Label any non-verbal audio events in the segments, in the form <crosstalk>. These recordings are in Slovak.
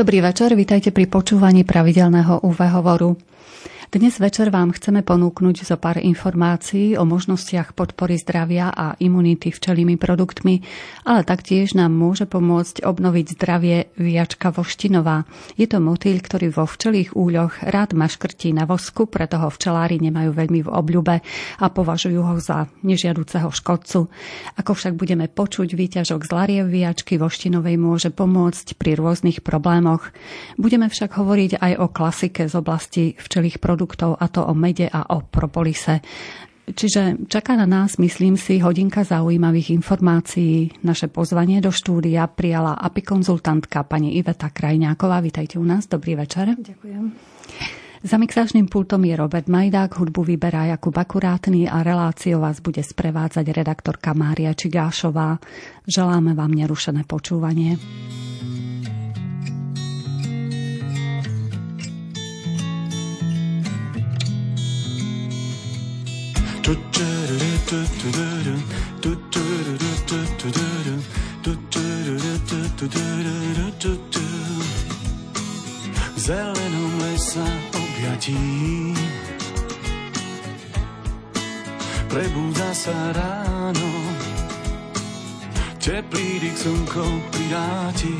Dobrý večer, vítajte pri počúvaní pravidelného UV hovoru. Dnes večer vám chceme ponúknuť zo pár informácií o možnostiach podpory zdravia a imunity včelými produktmi, ale taktiež nám môže pomôcť obnoviť zdravie viačka voštinová. Je to motýl, ktorý vo včelých úľoch rád maškrtí na vosku, preto ho včelári nemajú veľmi v obľube a považujú ho za nežiaduceho škodcu. Ako však budeme počuť, výťažok z larieviačky voštinovej môže pomôcť pri rôznych problémoch. Budeme však hovoriť aj o klasike z oblasti včelých produktov produktov, a to o mede a o propolise. Čiže čaká na nás, myslím si, hodinka zaujímavých informácií. Naše pozvanie do štúdia prijala apikonzultantka pani Iveta Krajňáková. Vítajte u nás, dobrý večer. Ďakujem. Za mixážnym pultom je Robert Majdák, hudbu vyberá Jakub Akurátny a reláciu vás bude sprevádzať redaktorka Mária Čigášová. Želáme vám nerušené počúvanie. V zelenom lesa objatí. Prebúda sa ráno. Teplý dých slnko pridáti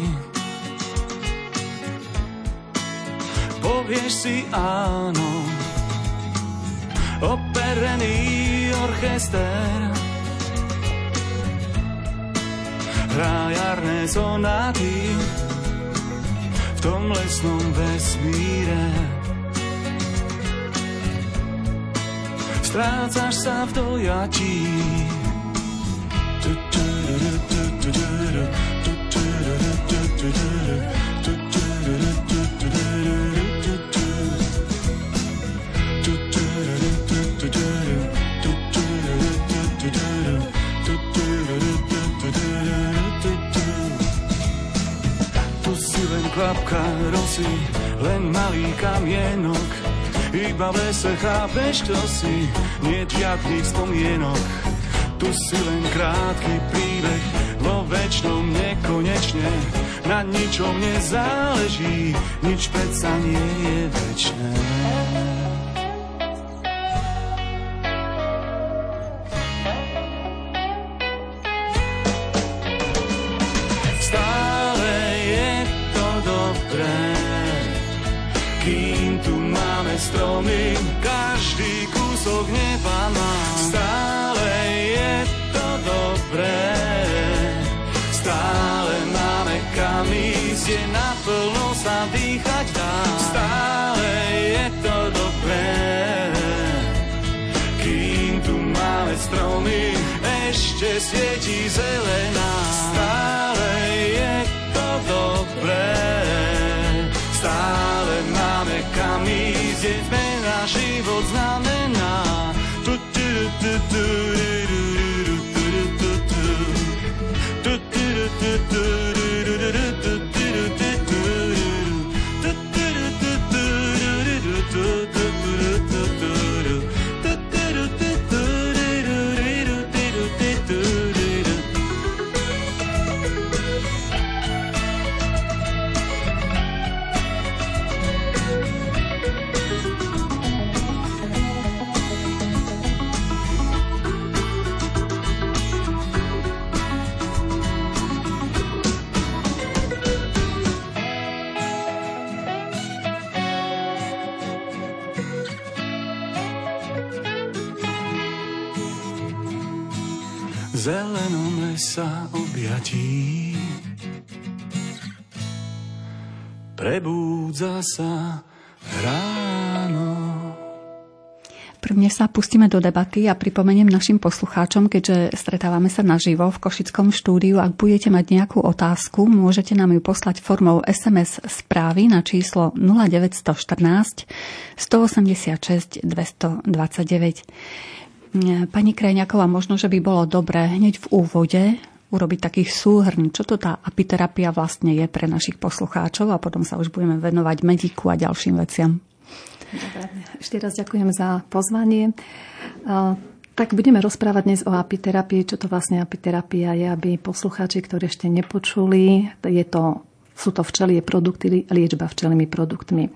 povieš si áno operený orchester. Hrá jarné sonáty v tom lesnom vesmíre. Strácaš sa v dojatí. Rosy, len malý kamienok. Iba v lese chápeš, čo si, nie žiadnych spomienok. Tu si len krátky príbeh, vo väčšnom nekonečne. Na ničom nezáleží, nič predsa nie je väčšné. Je naplno sa dýchať dá. Stále je to dobré, kým tu máme stromy, ešte svieti zelená. Stále je to dobré, stále máme kam ísť, Prebúdza sa ráno. Prvne sa pustíme do debaty a pripomeniem našim poslucháčom, keďže stretávame sa naživo v Košickom štúdiu. Ak budete mať nejakú otázku, môžete nám ju poslať formou SMS správy na číslo 0914 186 229. Pani Krajňaková, možno, že by bolo dobré hneď v úvode urobiť taký súhrn, čo to tá apiterapia vlastne je pre našich poslucháčov a potom sa už budeme venovať mediku a ďalším veciam. Dobre, ešte raz ďakujem za pozvanie. Tak budeme rozprávať dnes o apiterapii, čo to vlastne apiterapia je, aby poslucháči, ktorí ešte nepočuli, je to sú to včelie produkty, liečba včelými produktmi.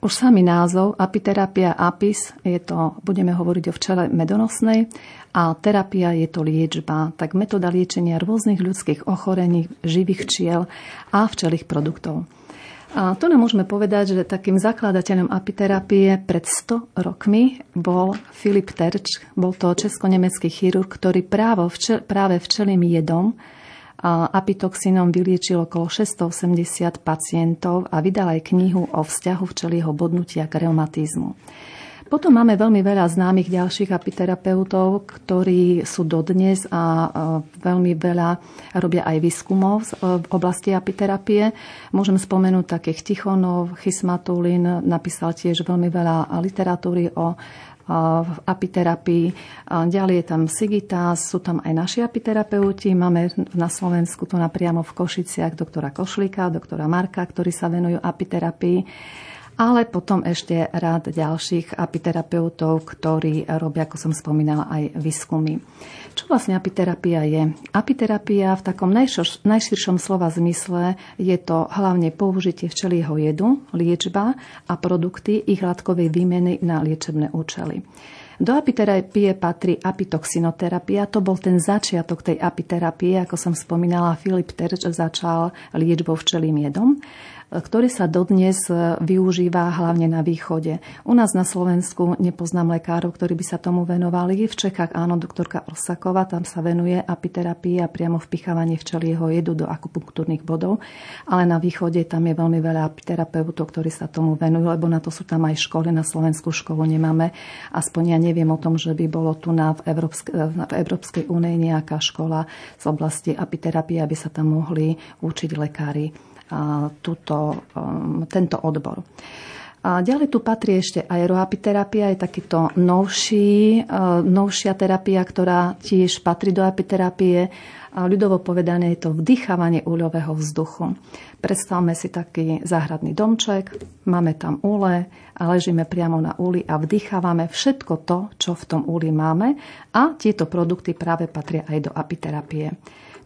Už samý názov apiterapia apis, je to, budeme hovoriť o včele medonosnej a terapia je to liečba, tak metóda liečenia rôznych ľudských ochorení, živých včiel a včelých produktov. A tu nám môžeme povedať, že takým zakladateľom apiterapie pred 100 rokmi bol Filip Terč, bol to česko-nemecký chirurg, ktorý práve, včel, práve včelým jedom apitoxinom vyliečil okolo 680 pacientov a vydal aj knihu o vzťahu včelieho bodnutia k reumatizmu. Potom máme veľmi veľa známych ďalších apiterapeutov, ktorí sú dodnes a veľmi veľa robia aj výskumov v oblasti apiterapie. Môžem spomenúť takých Tichonov, Chismatulin, napísal tiež veľmi veľa literatúry o v apiterapii. Ďalej je tam Sigitas, sú tam aj naši apiterapeuti. Máme na Slovensku tu napriamo v Košiciach doktora Košlíka, doktora Marka, ktorí sa venujú apiterapii ale potom ešte rád ďalších apiterapeutov, ktorí robia, ako som spomínala, aj výskumy. Čo vlastne apiterapia je? Apiterapia v takom najšir, najširšom slova zmysle je to hlavne použitie včelieho jedu, liečba a produkty ich látkovej výmeny na liečebné účely. Do apiterapie patrí apitoxinoterapia. To bol ten začiatok tej apiterapie. Ako som spomínala, Filip Terč začal liečbou včelým jedom ktorý sa dodnes e, využíva hlavne na východe. U nás na Slovensku nepoznám lekárov, ktorí by sa tomu venovali. V Čechách áno, doktorka Orsaková, tam sa venuje apiterapii a priamo vpichávaní včelieho jedu do akupunktúrnych bodov. Ale na východe tam je veľmi veľa apiterapeutov, ktorí sa tomu venujú, lebo na to sú tam aj školy. Na Slovensku školu nemáme. Aspoň ja neviem o tom, že by bolo tu na v, Európske, v Európskej únii nejaká škola z oblasti apiterapie, aby sa tam mohli učiť lekári túto, tento odbor. A ďalej tu patrí ešte aeroapiterapia, je takýto novší, novšia terapia, ktorá tiež patrí do apiterapie. A ľudovo povedané je to vdychávanie úľového vzduchu. Predstavme si taký záhradný domček, máme tam úle a ležíme priamo na úli a vdychávame všetko to, čo v tom úli máme a tieto produkty práve patria aj do apiterapie.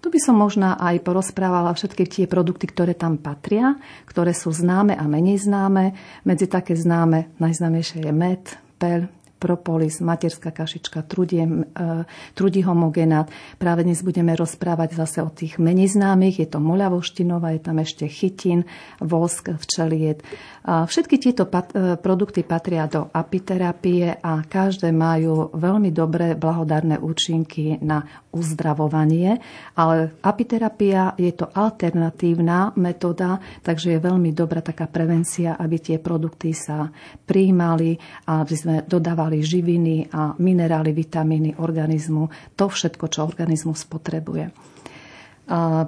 Tu by som možná aj porozprávala všetky tie produkty, ktoré tam patria, ktoré sú známe a menej známe. Medzi také známe najznámejšie je med, peľ, propolis, materská kašička, trudie, e, trudí homogenát. Práve dnes budeme rozprávať zase o tých menej známych. Je to moľavoštinová, je tam ešte chytín, vosk, včeliet. Všetky tieto pat- e, produkty patria do apiterapie a každé majú veľmi dobré blahodárne účinky na uzdravovanie, ale apiterapia je to alternatívna metóda, takže je veľmi dobrá taká prevencia, aby tie produkty sa prijímali aby sme dodávali dávali živiny a minerály, vitamíny organizmu, to všetko, čo organizmus potrebuje. A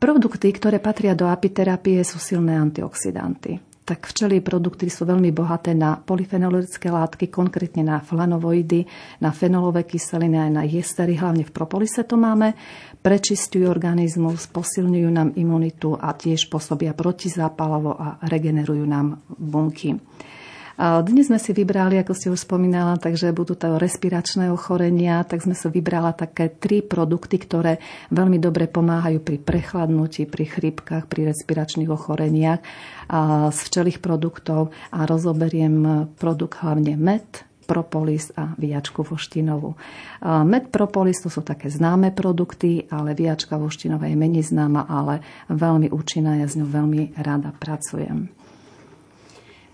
produkty, ktoré patria do apiterapie, sú silné antioxidanty. Tak včely produkty sú veľmi bohaté na polyfenologické látky, konkrétne na flanovoidy, na fenolové kyseliny aj na jestery, hlavne v propolise to máme. Prečistujú organizmus, posilňujú nám imunitu a tiež pôsobia protizápalovo a regenerujú nám bunky. Dnes sme si vybrali, ako ste už spomínala, takže budú to respiračné ochorenia, tak sme si vybrala také tri produkty, ktoré veľmi dobre pomáhajú pri prechladnutí, pri chrípkach, pri respiračných ochoreniach z včelých produktov a rozoberiem produkt hlavne med, propolis a viačku voštinovú. Med propolis to sú také známe produkty, ale viačka voštinová je menej známa, ale veľmi účinná, ja s ňou veľmi rada pracujem.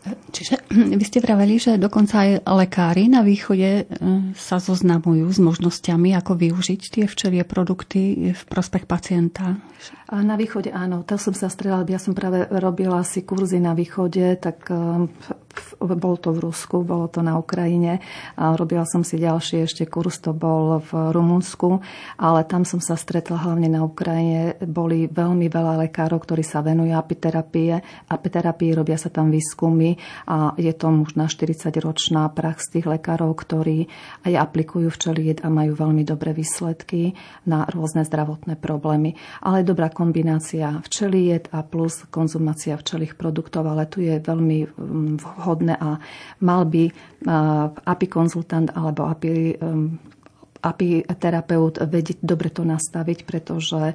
Čiže <clears throat> vy ste vraveli, že dokonca aj lekári na východe e, sa zoznamujú s možnosťami, ako využiť tie včelie produkty v prospech pacienta. A na východe áno, to som sa stredala, ja som práve robila si kurzy na východe, tak e, bol to v Rusku, bolo to na Ukrajine. Robila som si ďalší ešte kurz, to bol v Rumunsku, ale tam som sa stretla hlavne na Ukrajine. Boli veľmi veľa lekárov, ktorí sa venujú apiterapie. Apiterapii robia sa tam výskumy a je to už na 40-ročná prax tých lekárov, ktorí aj aplikujú včelied a majú veľmi dobré výsledky na rôzne zdravotné problémy. Ale dobrá kombinácia včelied a plus konzumácia včelých produktov, ale tu je veľmi mm, vhodné a mal by API konzultant alebo API apiterapeut vedieť dobre to nastaviť, pretože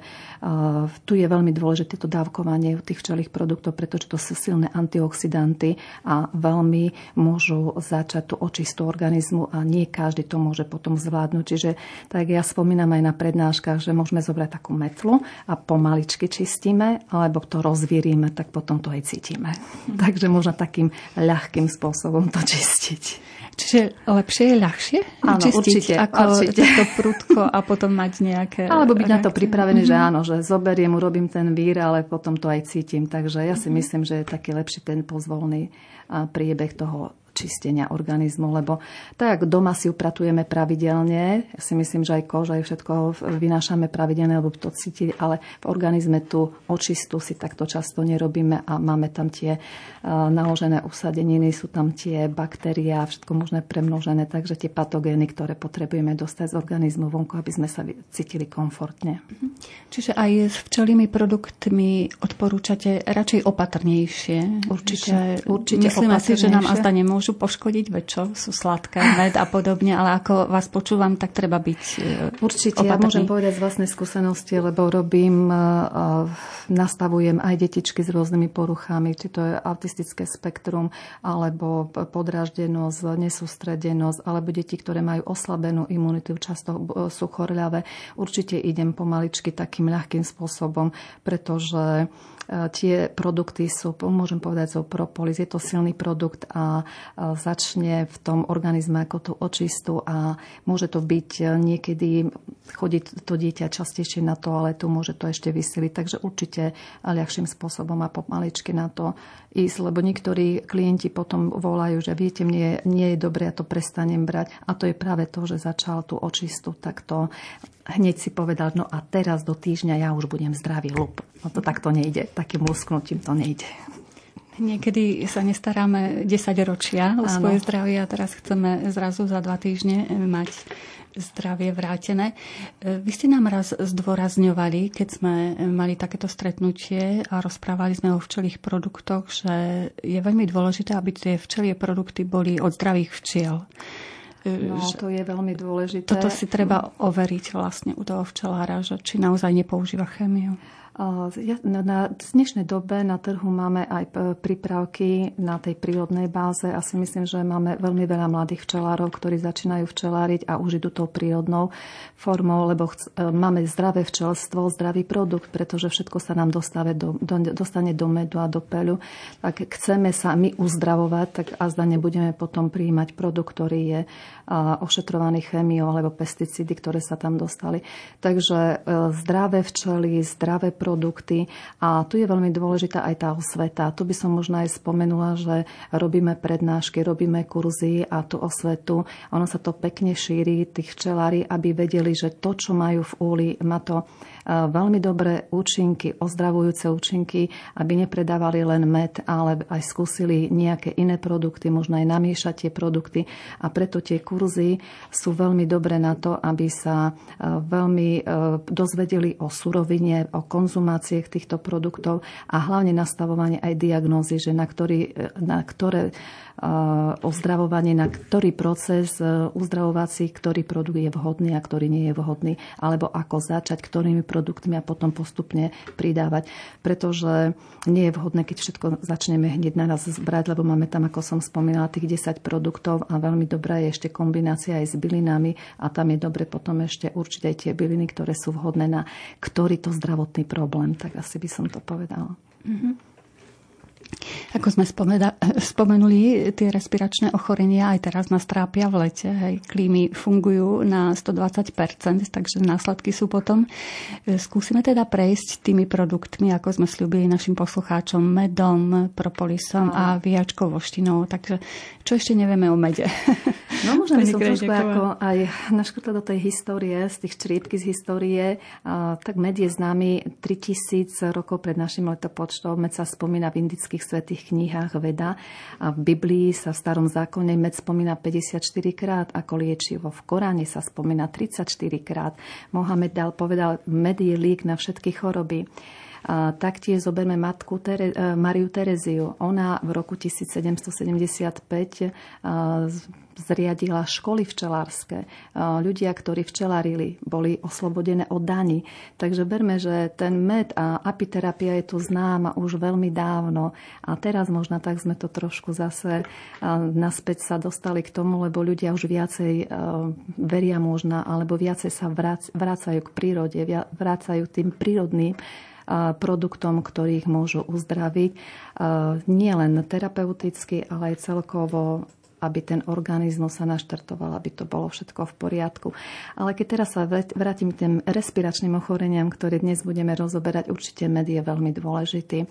tu je veľmi dôležité to dávkovanie tých včelých produktov, pretože to sú silné antioxidanty a veľmi môžu začať tú očistú organizmu a nie každý to môže potom zvládnuť. Čiže tak ja spomínam aj na prednáškach, že môžeme zobrať takú metlu a pomaličky čistíme, alebo to rozvírime, tak potom to aj cítime. <laughs> Takže možno takým ľahkým spôsobom to <laughs> čistiť. Čiže lepšie je ľahšie áno, čistiť určite, ako určite. to prudko a potom mať nejaké... <laughs> Alebo byť reakcie. na to pripravený, mm-hmm. že áno, že zoberiem, urobím ten vír, ale potom to aj cítim. Takže ja si mm-hmm. myslím, že je taký lepší ten pozvolný priebeh toho čistenia organizmu, lebo tak doma si upratujeme pravidelne, ja si myslím, že aj koža, aj všetko vynášame pravidelne, lebo to cíti, ale v organizme tú očistu si takto často nerobíme a máme tam tie naložené usadeniny, sú tam tie baktérie a všetko možné premnožené, takže tie patogény, ktoré potrebujeme dostať z organizmu vonku, aby sme sa cítili komfortne. Mhm. Čiže aj s včelými produktmi odporúčate radšej opatrnejšie. Určite, určite Myslíme si, že nám azda nemôžu môžu poškodiť, veď čo, sú sladké, med a podobne, ale ako vás počúvam, tak treba byť e, Určite, opatrný. ja môžem povedať z vlastnej skúsenosti, lebo robím, e, e, nastavujem aj detičky s rôznymi poruchami, či to je autistické spektrum, alebo podráždenosť, nesústredenosť, alebo deti, ktoré majú oslabenú imunitu, často sú chorľavé. Určite idem pomaličky takým ľahkým spôsobom, pretože tie produkty sú, môžem povedať, sú propolis. Je to silný produkt a začne v tom organizme ako tú očistu a môže to byť niekedy, chodiť to dieťa častejšie na toaletu, môže to ešte vysiliť. Takže určite ľahším spôsobom a pomaličky na to ísť, lebo niektorí klienti potom volajú, že viete, mne nie je dobre, ja to prestanem brať. A to je práve to, že začal tú očistu, tak to hneď si povedal, no a teraz do týždňa ja už budem zdravý lup. No to takto nejde, takým lusknutím to nejde. Niekedy sa nestaráme 10 ročia o svoje zdravie a teraz chceme zrazu za dva týždne mať zdravie vrátené. Vy ste nám raz zdôrazňovali, keď sme mali takéto stretnutie a rozprávali sme o včelých produktoch, že je veľmi dôležité, aby tie včelie produkty boli od zdravých včiel. No, to je veľmi dôležité. Toto si treba overiť vlastne u toho včelára, že či naozaj nepoužíva chémiu. Na dnešnej dobe na trhu máme aj prípravky na tej prírodnej báze a si myslím, že máme veľmi veľa mladých včelárov, ktorí začínajú včeláriť a už idú tou prírodnou formou, lebo e, máme zdravé včelstvo, zdravý produkt, pretože všetko sa nám dostane do, do, dostane do medu a do peľu. Tak chceme sa my uzdravovať, tak azda nebudeme potom prijímať produkt, ktorý je ošetrovaný chémiou alebo pesticídy, ktoré sa tam dostali. Takže e, zdravé včely, zdravé produkty, produkty. A tu je veľmi dôležitá aj tá osveta. Tu by som možno aj spomenula, že robíme prednášky, robíme kurzy a tú osvetu. Ono sa to pekne šíri, tých včelári, aby vedeli, že to, čo majú v úli, má to veľmi dobré účinky, ozdravujúce účinky, aby nepredávali len med, ale aj skúsili nejaké iné produkty, možno aj namiešať tie produkty. A preto tie kurzy sú veľmi dobré na to, aby sa veľmi dozvedeli o surovine, o konzumácie týchto produktov a hlavne nastavovanie aj diagnózy, že na, ktorý, na ktoré ozdravovanie, na ktorý proces uzdravovací, ktorý produkt je vhodný a ktorý nie je vhodný, alebo ako začať, ktorými produktmi a potom postupne pridávať. Pretože nie je vhodné, keď všetko začneme hneď naraz zbrať, lebo máme tam, ako som spomínala, tých 10 produktov a veľmi dobrá je ešte kombinácia aj s bylinami a tam je dobre potom ešte určite aj tie byliny, ktoré sú vhodné na ktorý to zdravotný problém. Tak asi by som to povedala. Mm-hmm. Ako sme spomeda- <laughs> spomenuli, tie respiračné ochorenia aj teraz nás trápia v lete. Hej. Klímy fungujú na 120%, takže následky sú potom. Skúsime teda prejsť tými produktmi, ako sme slúbili našim poslucháčom, medom, propolisom a viačkou voštinou. Takže čo ešte nevieme o mede? <laughs> No možno by som trošku ako aj naškrtla do tej histórie, z tých čriepky z histórie. tak med je známy 3000 rokov pred našim letopočtom. Med sa spomína v indických svetých knihách Veda a v Biblii sa v starom zákone med spomína 54 krát ako liečivo. V Koráne sa spomína 34 krát. Mohamed dal povedal, med je lík na všetky choroby. Taktiež zoberme matku Tere, Mariu Tereziu. Ona v roku 1775 zriadila školy včelárske. Ľudia, ktorí včelarili, boli oslobodené od daní. Takže berme, že ten med a apiterapia je tu známa už veľmi dávno a teraz možno tak sme to trošku zase naspäť sa dostali k tomu, lebo ľudia už viacej veria možno, alebo viacej sa vracajú k prírode, vracajú tým prírodným produktom, ktorých môžu uzdraviť. Nie len terapeuticky, ale aj celkovo aby ten organizmus sa naštartoval, aby to bolo všetko v poriadku. Ale keď teraz sa vrátim k tým respiračným ochoreniam, ktoré dnes budeme rozoberať, určite med je veľmi dôležitý.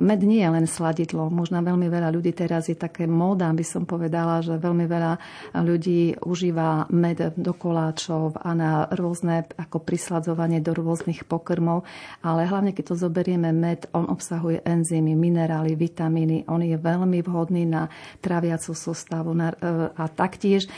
Med nie je len sladidlo. Možno veľmi veľa ľudí teraz je také móda, by som povedala, že veľmi veľa ľudí užíva med do koláčov a na rôzne ako prisladzovanie do rôznych pokrmov. Ale hlavne, keď to zoberieme med, on obsahuje enzymy, minerály, vitamíny. On je veľmi vhodný na traviacu sústavu a taktiež e,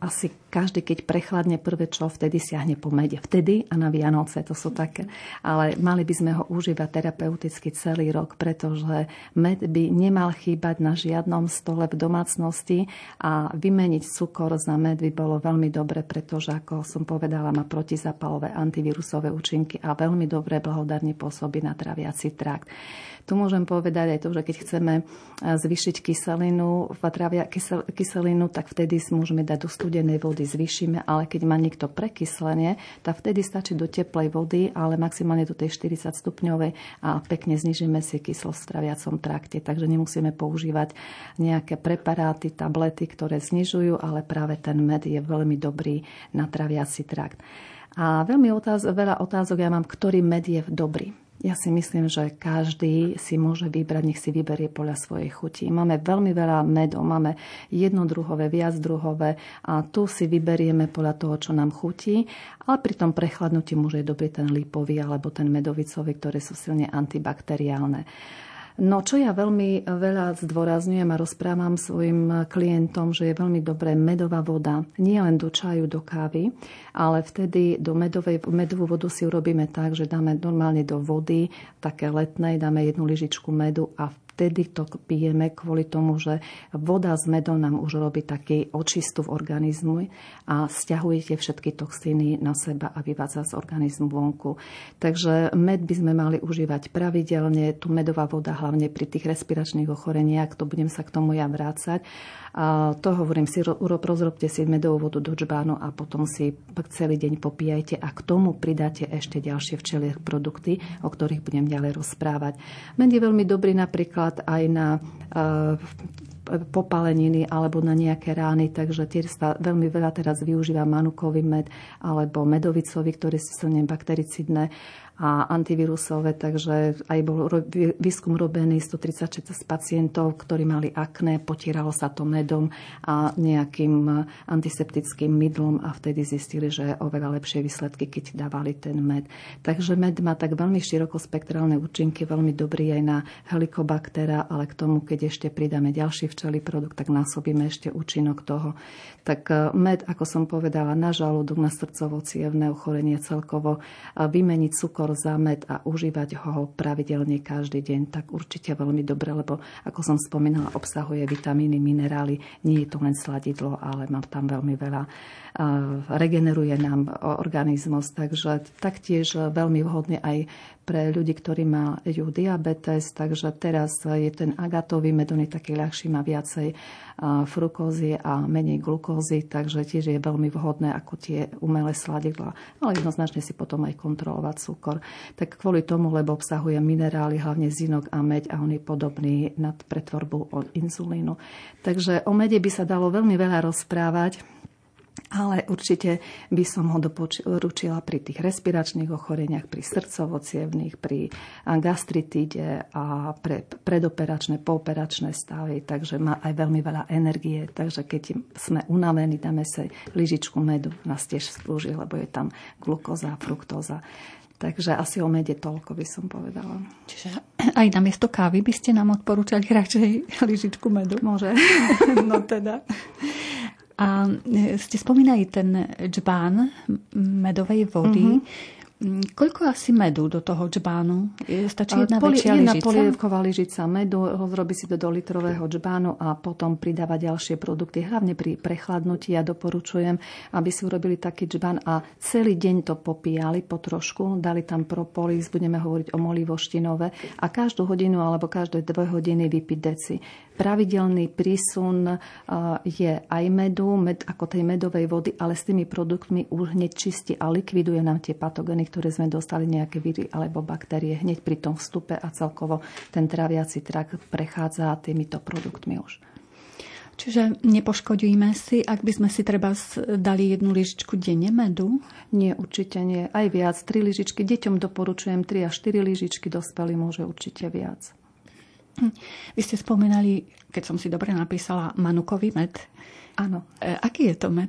asi každý, keď prechladne prvé čo, vtedy siahne po mede. Vtedy a na Vianoce, to sú také. Ale mali by sme ho užívať terapeuticky celý rok, pretože med by nemal chýbať na žiadnom stole v domácnosti a vymeniť cukor za med by bolo veľmi dobre, pretože, ako som povedala, má protizapalové antivírusové účinky a veľmi dobre blahodárne pôsobí na traviaci trakt. Tu môžem povedať aj to, že keď chceme e, zvyšiť kyselinu, kyselinu, tak vtedy si môžeme dať do studenej vody, zvýšime, ale keď má niekto prekyslenie, tak vtedy stačí do teplej vody, ale maximálne do tej 40 stupňovej a pekne znižíme si kyslosť v traviacom trakte, takže nemusíme používať nejaké preparáty, tablety, ktoré znižujú, ale práve ten med je veľmi dobrý na traviaci trakt. A veľmi otáz- veľa otázok ja mám, ktorý med je dobrý. Ja si myslím, že každý si môže vybrať, nech si vyberie podľa svojej chuti. Máme veľmi veľa medov, máme jednodruhové, viacdruhové a tu si vyberieme podľa toho, čo nám chutí, ale pri tom prechladnutí môže dobrý ten lipový alebo ten medovicový, ktoré sú silne antibakteriálne. No čo ja veľmi veľa zdôrazňujem a rozprávam svojim klientom, že je veľmi dobré medová voda. Nie len do čaju, do kávy, ale vtedy do medovej, medovú vodu si urobíme tak, že dáme normálne do vody, také letnej, dáme jednu lyžičku medu a vtedy to pijeme kvôli tomu, že voda s medom nám už robí taký očistu v organizmu a stiahujete všetky toxíny na seba a vyvádza z organizmu vonku. Takže med by sme mali užívať pravidelne, tu medová voda hlavne pri tých respiračných ochoreniach, to budem sa k tomu ja vrácať. A to hovorím si, rozrobte si medovú vodu do čbánu a potom si celý deň popíjajte a k tomu pridáte ešte ďalšie včelie produkty, o ktorých budem ďalej rozprávať. Med je veľmi dobrý napríklad aj na uh, popaleniny alebo na nejaké rány, takže tiež sa veľmi veľa teraz využíva manukový med alebo medovicový, ktoré sú silne baktericidné a antivírusové, takže aj bol výskum robený 136 pacientov, ktorí mali akné, potieralo sa to medom a nejakým antiseptickým mydlom a vtedy zistili, že oveľa lepšie výsledky, keď dávali ten med. Takže med má tak veľmi širokospektrálne účinky, veľmi dobrý aj na helikobaktera, ale k tomu, keď ešte pridáme ďalší včelý produkt, tak násobíme ešte účinok toho. Tak eh, med, ako som povedala, na žalúdok, na srdcovo-cievné ochorenie celkovo, vymeniť cukor cukor za a užívať ho pravidelne každý deň, tak určite veľmi dobre, lebo ako som spomínala, obsahuje vitamíny, minerály. Nie je to len sladidlo, ale má tam veľmi veľa regeneruje nám organizmus, takže taktiež veľmi vhodný aj pre ľudí, ktorí majú diabetes, takže teraz je ten agatový med, on je taký ľahší, má viacej frukózy a menej glukózy, takže tiež je veľmi vhodné ako tie umelé sladidla, ale jednoznačne si potom aj kontrolovať cukor. Tak kvôli tomu, lebo obsahuje minerály, hlavne zinok a meď a on je podobný nad pretvorbu od inzulínu. Takže o mede by sa dalo veľmi veľa rozprávať, ale určite by som ho doporučila pri tých respiračných ochoreniach, pri srdcovo pri gastritíde a pre predoperačné, pooperačné stavy, takže má aj veľmi veľa energie, takže keď sme unavení, dáme sa lyžičku medu, nás tiež slúži, lebo je tam glukóza, fruktóza. Takže asi o mede toľko by som povedala. Čiže aj na miesto kávy by ste nám odporúčali radšej <laughs> lyžičku medu? Môže. <laughs> no teda. A e, ste spomínali ten džbán medovej vody. Mm-hmm. Mm, koľko asi medu do toho džbánu? Stačí jedna Poli, väčšia jedna polievková lyžica medu, rozrobí si to do litrového džbánu a potom pridáva ďalšie produkty. Hlavne pri prechladnutí ja doporučujem, aby si urobili taký džbán a celý deň to popíjali po trošku, dali tam propolis, budeme hovoriť o molivoštinové a každú hodinu alebo každé dve hodiny vypiť deci. Pravidelný prísun je aj medu, med ako tej medovej vody, ale s tými produktmi už hneď čistí a likviduje nám tie patogény, ktoré sme dostali, nejaké víry alebo baktérie hneď pri tom vstupe a celkovo ten traviaci trakt prechádza týmito produktmi už. Čiže nepoškodíme si, ak by sme si treba dali jednu lyžičku denne medu? Nie, určite nie. Aj viac. Tri lyžičky. Deťom doporučujem 3 až 4 lyžičky, dospelí môže určite viac. Vy ste spomenali, keď som si dobre napísala, manukový med. Áno. E, aký je to med?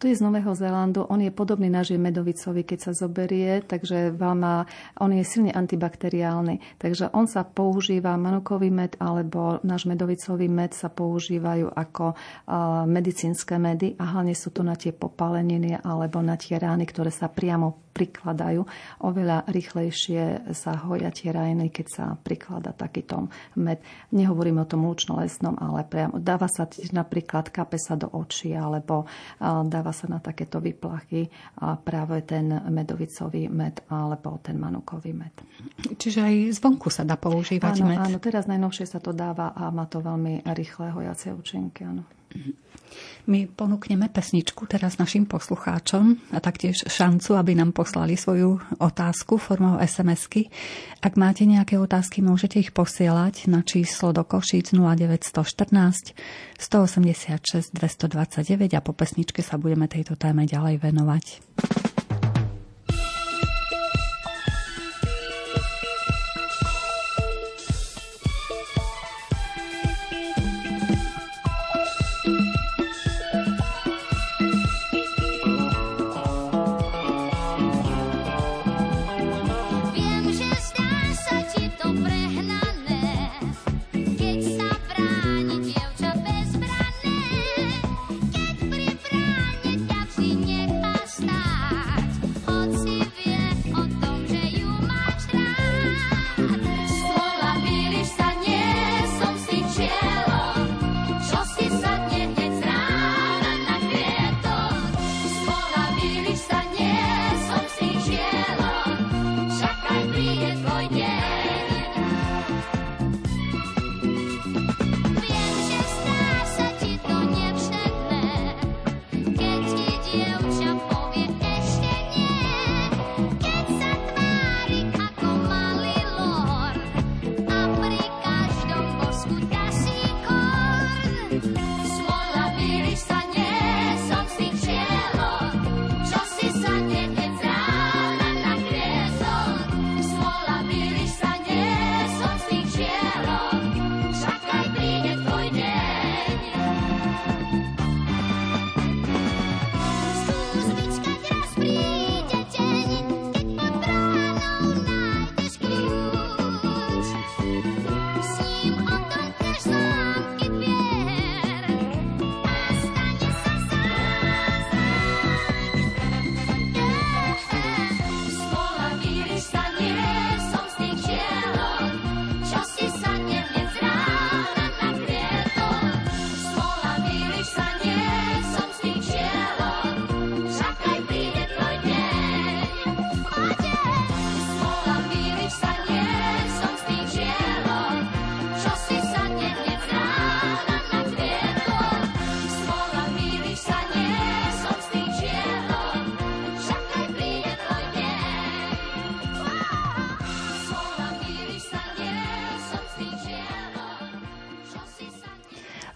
To je z Nového Zélandu. On je podobný náš medovicovi, keď sa zoberie, takže má, on je silne antibakteriálny. Takže on sa používa, manukový med alebo náš medovicový med sa používajú ako uh, medicínske medy a hlavne sú to na tie popaleniny alebo na tie rány, ktoré sa priamo prikladajú. Oveľa rýchlejšie sa hoja tie rajiny, keď sa priklada takýto med. Nehovorím o tom lúčno-lesnom, ale priamo dáva sa napríklad kape sa do očí alebo dáva sa na takéto vyplachy a práve ten medovicový med alebo ten manukový med. Čiže aj zvonku sa dá používať áno, med? Áno, teraz najnovšie sa to dáva a má to veľmi rýchle hojacie účinky. Áno. My ponúkneme pesničku teraz našim poslucháčom a taktiež šancu, aby nám poslali svoju otázku formou SMS-ky. Ak máte nejaké otázky, môžete ich posielať na číslo do Košíc 0914 186 229 a po pesničke sa budeme tejto téme ďalej venovať.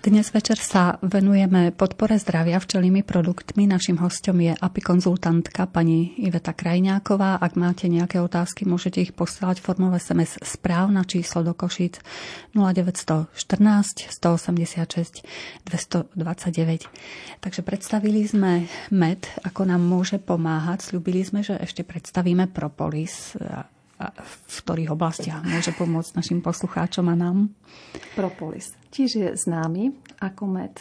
Dnes večer sa venujeme podpore zdravia včelými produktmi. Našim hostom je apikonzultantka pani Iveta Krajňáková. Ak máte nejaké otázky, môžete ich posielať formou SMS správ na číslo do Košíc 0914 186 229. Takže predstavili sme med, ako nám môže pomáhať. Sľubili sme, že ešte predstavíme propolis v ktorých oblastiach môže pomôcť našim poslucháčom a nám? Propolis. Tiež je známy ako med.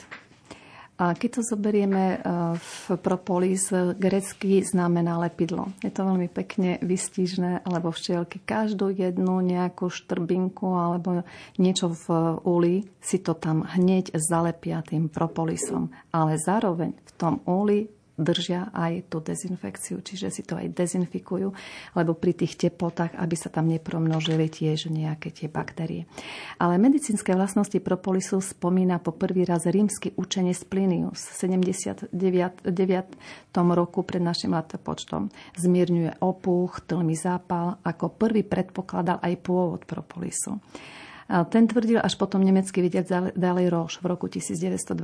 A keď to zoberieme v propolis, grecky znamená lepidlo. Je to veľmi pekne vystížne, alebo včielky každú jednu nejakú štrbinku alebo niečo v úli si to tam hneď zalepia tým propolisom. Ale zároveň v tom úli držia aj tú dezinfekciu, čiže si to aj dezinfikujú, lebo pri tých teplotách, aby sa tam nepromnožili tiež nejaké tie baktérie. Ale medicínske vlastnosti propolisu spomína po prvý raz rímsky učenec Plinius v 79. roku pred našim letopočtom. Zmierňuje opuch, tlmi zápal, ako prvý predpokladal aj pôvod propolisu. Ten tvrdil až potom nemecký videc ďalej Roš v roku 1928.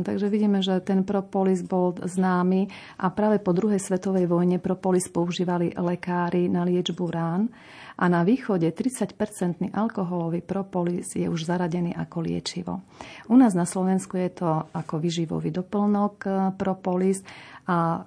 Takže vidíme, že ten propolis bol známy a práve po druhej svetovej vojne propolis používali lekári na liečbu rán a na východe 30-percentný alkoholový propolis je už zaradený ako liečivo. U nás na Slovensku je to ako vyživový doplnok eh, propolis a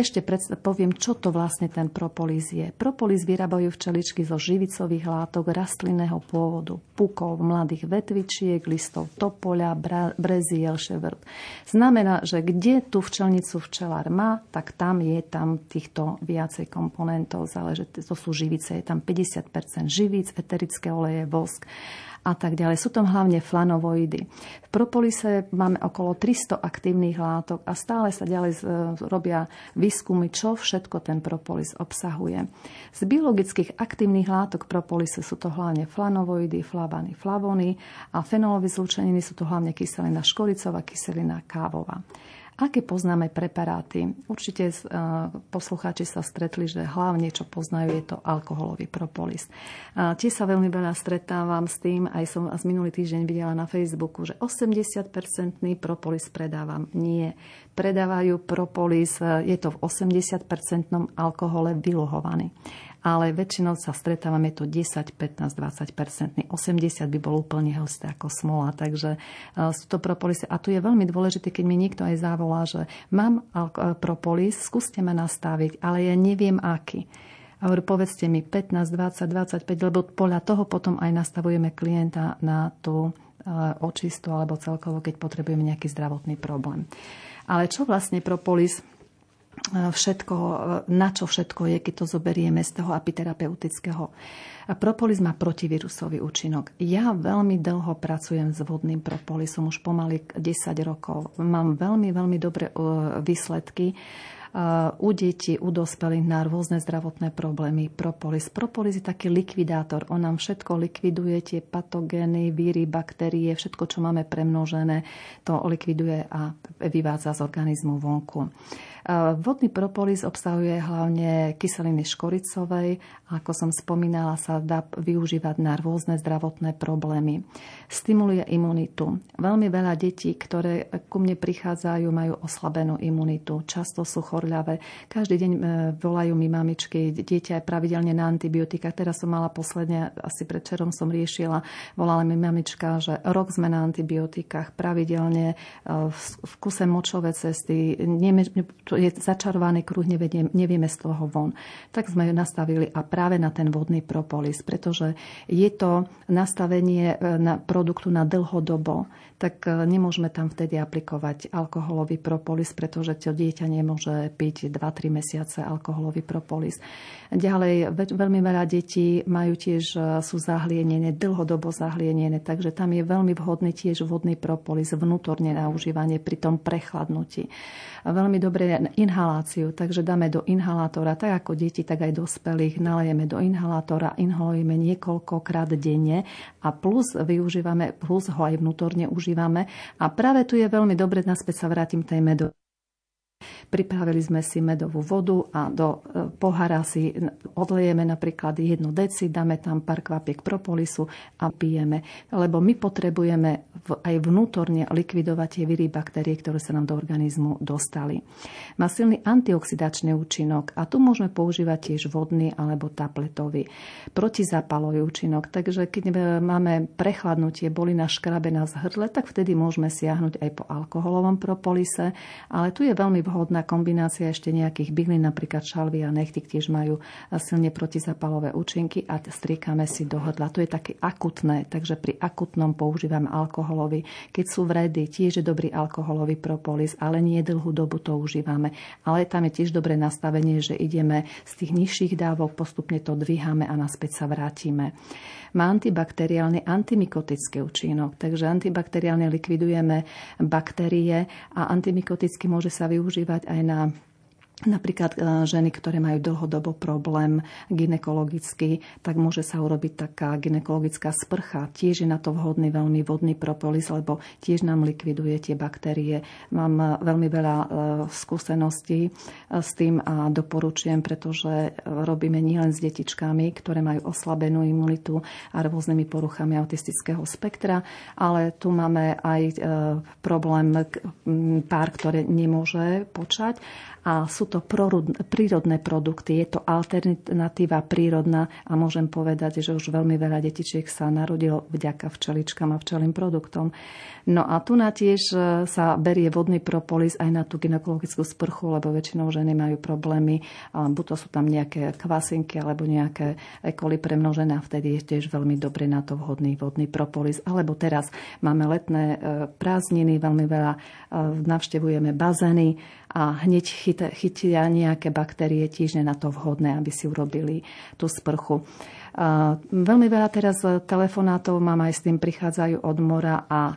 ešte poviem, čo to vlastne ten propolis je. Propolis vyrábajú včeličky zo živicových látok rastlinného pôvodu, pukov, mladých vetvičiek, listov topoľa, breziel, ševrb. Znamená, že kde tú včelnicu včelár má, tak tam je tam týchto viacej komponentov. Záleží, to sú živice, je tam 50% živíc, eterické oleje, vosk a tak ďalej. Sú tam hlavne flanovoidy. V propolise máme okolo 300 aktívnych látok a stále sa ďalej robia výskumy, čo všetko ten propolis obsahuje. Z biologických aktívnych látok propolise sú to hlavne flanovoidy, flavany, flavony a fenolové zlúčeniny sú to hlavne kyselina škoricová, kyselina kávová. Aké poznáme preparáty? Určite uh, poslucháči sa stretli, že hlavne čo poznajú je to alkoholový propolis. Uh, tie sa veľmi veľa stretávam s tým, aj som z minulý týždeň videla na Facebooku, že 80-percentný propolis predávam. Nie. Predávajú propolis, uh, je to v 80-percentnom alkohole vyluhovaný ale väčšinou sa stretávame to 10, 15, 20 percentný. 80 by bol úplne hosté ako smola, takže uh, sú to propolisy. A tu je veľmi dôležité, keď mi niekto aj zavolá, že mám uh, propolis, skúste ma nastaviť, ale ja neviem aký. A hovorí, povedzte mi 15, 20, 25, lebo podľa toho potom aj nastavujeme klienta na tú uh, očistu alebo celkovo, keď potrebujeme nejaký zdravotný problém. Ale čo vlastne propolis všetko, na čo všetko je, keď to zoberieme z toho apiterapeutického. Propolis má protivírusový účinok. Ja veľmi dlho pracujem s vodným propolisom, už pomaly 10 rokov. Mám veľmi, veľmi dobré výsledky u detí, u dospelých na rôzne zdravotné problémy. Propolis. Propolis je taký likvidátor. On nám všetko likviduje, tie patogény, víry, baktérie, všetko, čo máme premnožené, to likviduje a vyvádza z organizmu vonku. Vodný propolis obsahuje hlavne kyseliny škoricovej. Ako som spomínala, sa dá využívať na rôzne zdravotné problémy. Stimuluje imunitu. Veľmi veľa detí, ktoré ku mne prichádzajú, majú oslabenú imunitu. Často sú chorľavé. Každý deň e, volajú mi mamičky, dieťa je pravidelne na antibiotika. Teraz som mala posledne, asi predčerom som riešila, volala mi mamička, že rok sme na antibiotikách, pravidelne e, v kuse močové cesty, je začarovaný kruh, nevieme, z toho von. Tak sme ju nastavili a práve na ten vodný propolis, pretože je to nastavenie e, na produktu na dlhodobo, tak nemôžeme tam vtedy aplikovať alkoholový propolis, pretože to dieťa nemôže piť 2-3 mesiace alkoholový propolis. Ďalej, veľmi veľa detí majú tiež, e, sú zahlienené, dlhodobo zahlienené, takže tam je veľmi vhodný tiež vodný propolis vnútorne na užívanie pri tom prechladnutí veľmi dobré inhaláciu, takže dáme do inhalátora, tak ako deti, tak aj dospelých, nalejeme do inhalátora, inhalujeme niekoľkokrát denne a plus využívame, plus ho aj vnútorne užívame. A práve tu je veľmi dobre, naspäť sa vrátim tej medu. Pripravili sme si medovú vodu a do e, pohára si odlejeme napríklad jednu deci, dáme tam pár kvapiek propolisu a pijeme. Lebo my potrebujeme aj vnútorne likvidovať tie viry baktérie, ktoré sa nám do organizmu dostali. Má silný antioxidačný účinok a tu môžeme používať tiež vodný alebo tabletový. Protizápalový účinok, takže keď e, máme prechladnutie, boli na škrabe na zhrdle, tak vtedy môžeme siahnuť aj po alkoholovom propolise, ale tu je veľmi vhodná kombinácia ešte nejakých bylín, napríklad šalvy a nechty tiež majú silne protizapalové účinky a striekame si do hrdla. To je také akutné, takže pri akutnom používame alkoholový. Keď sú vredy, tiež je dobrý alkoholový propolis, ale nie dlhú dobu to užívame. Ale tam je tiež dobré nastavenie, že ideme z tých nižších dávok, postupne to dvíhame a naspäť sa vrátime. Má antibakteriálny antimikotický účinok, takže antibakteriálne likvidujeme baktérie a antimikoticky môže sa využívať aj na Napríklad e, ženy, ktoré majú dlhodobo problém ginekologický, tak môže sa urobiť taká ginekologická sprcha. Tiež je na to vhodný veľmi vodný propolis, lebo tiež nám likviduje tie baktérie. Mám e, veľmi veľa e, skúseností s tým a doporučujem, pretože robíme nielen s detičkami, ktoré majú oslabenú imunitu a rôznymi poruchami autistického spektra, ale tu máme aj problém pár, ktoré nemôže počať a sú to prírodné produkty. Je to alternatíva prírodná a môžem povedať, že už veľmi veľa detičiek sa narodilo vďaka včeličkám a včelým produktom. No a tu na tiež e, sa berie vodný propolis aj na tú gynekologickú sprchu, lebo väčšinou ženy majú problémy, buď to sú tam nejaké kvasinky alebo nejaké ekoli premnožené a vtedy je tiež veľmi dobre na to vhodný vodný propolis. Alebo teraz máme letné e, prázdniny, veľmi veľa e, navštevujeme bazény a hneď chytia nejaké baktérie, je na to vhodné, aby si urobili tú sprchu. Veľmi veľa teraz telefonátov mám aj s tým prichádzajú od mora a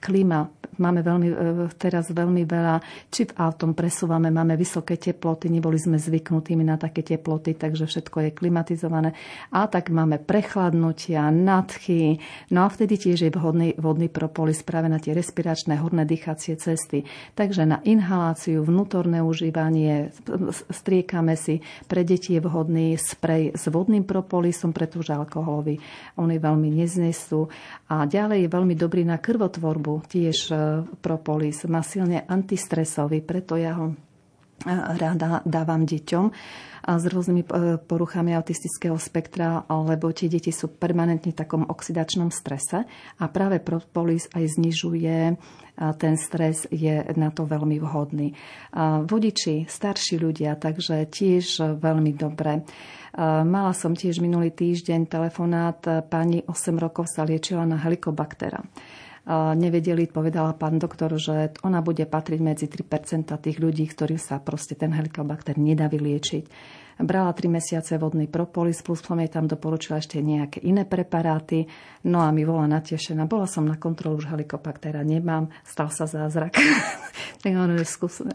klíma máme veľmi, e, teraz veľmi veľa, či autom presúvame, máme vysoké teploty, neboli sme zvyknutými na také teploty, takže všetko je klimatizované. A tak máme prechladnutia, nadchy, no a vtedy tiež je vhodný vodný propolis práve na tie respiračné horné dýchacie cesty. Takže na inhaláciu, vnútorné užívanie, striekame si, pre deti je vhodný sprej s vodným propolisom, pretože alkoholový oni veľmi neznesú. A ďalej je veľmi dobrý na krvotvorbu, tiež e, propolis. Má silne antistresový, preto ja ho e, rada dávam deťom s rôznymi e, poruchami autistického spektra, lebo tie deti sú permanentne v takom oxidačnom strese a práve propolis aj znižuje ten stres, je na to veľmi vhodný. Vodiči, starší ľudia, takže tiež veľmi dobre. Mala som tiež minulý týždeň telefonát, pani 8 rokov sa liečila na helikobaktera nevedeli, povedala pán doktor, že ona bude patriť medzi 3% tých ľudí, ktorým sa proste ten helikobakter nedá vyliečiť. Brala 3 mesiace vodný propolis, plus som jej tam doporučila ešte nejaké iné preparáty. No a mi bola natešená. Bola som na kontrolu, už helikopaktera nemám. Stal sa zázrak. <laughs>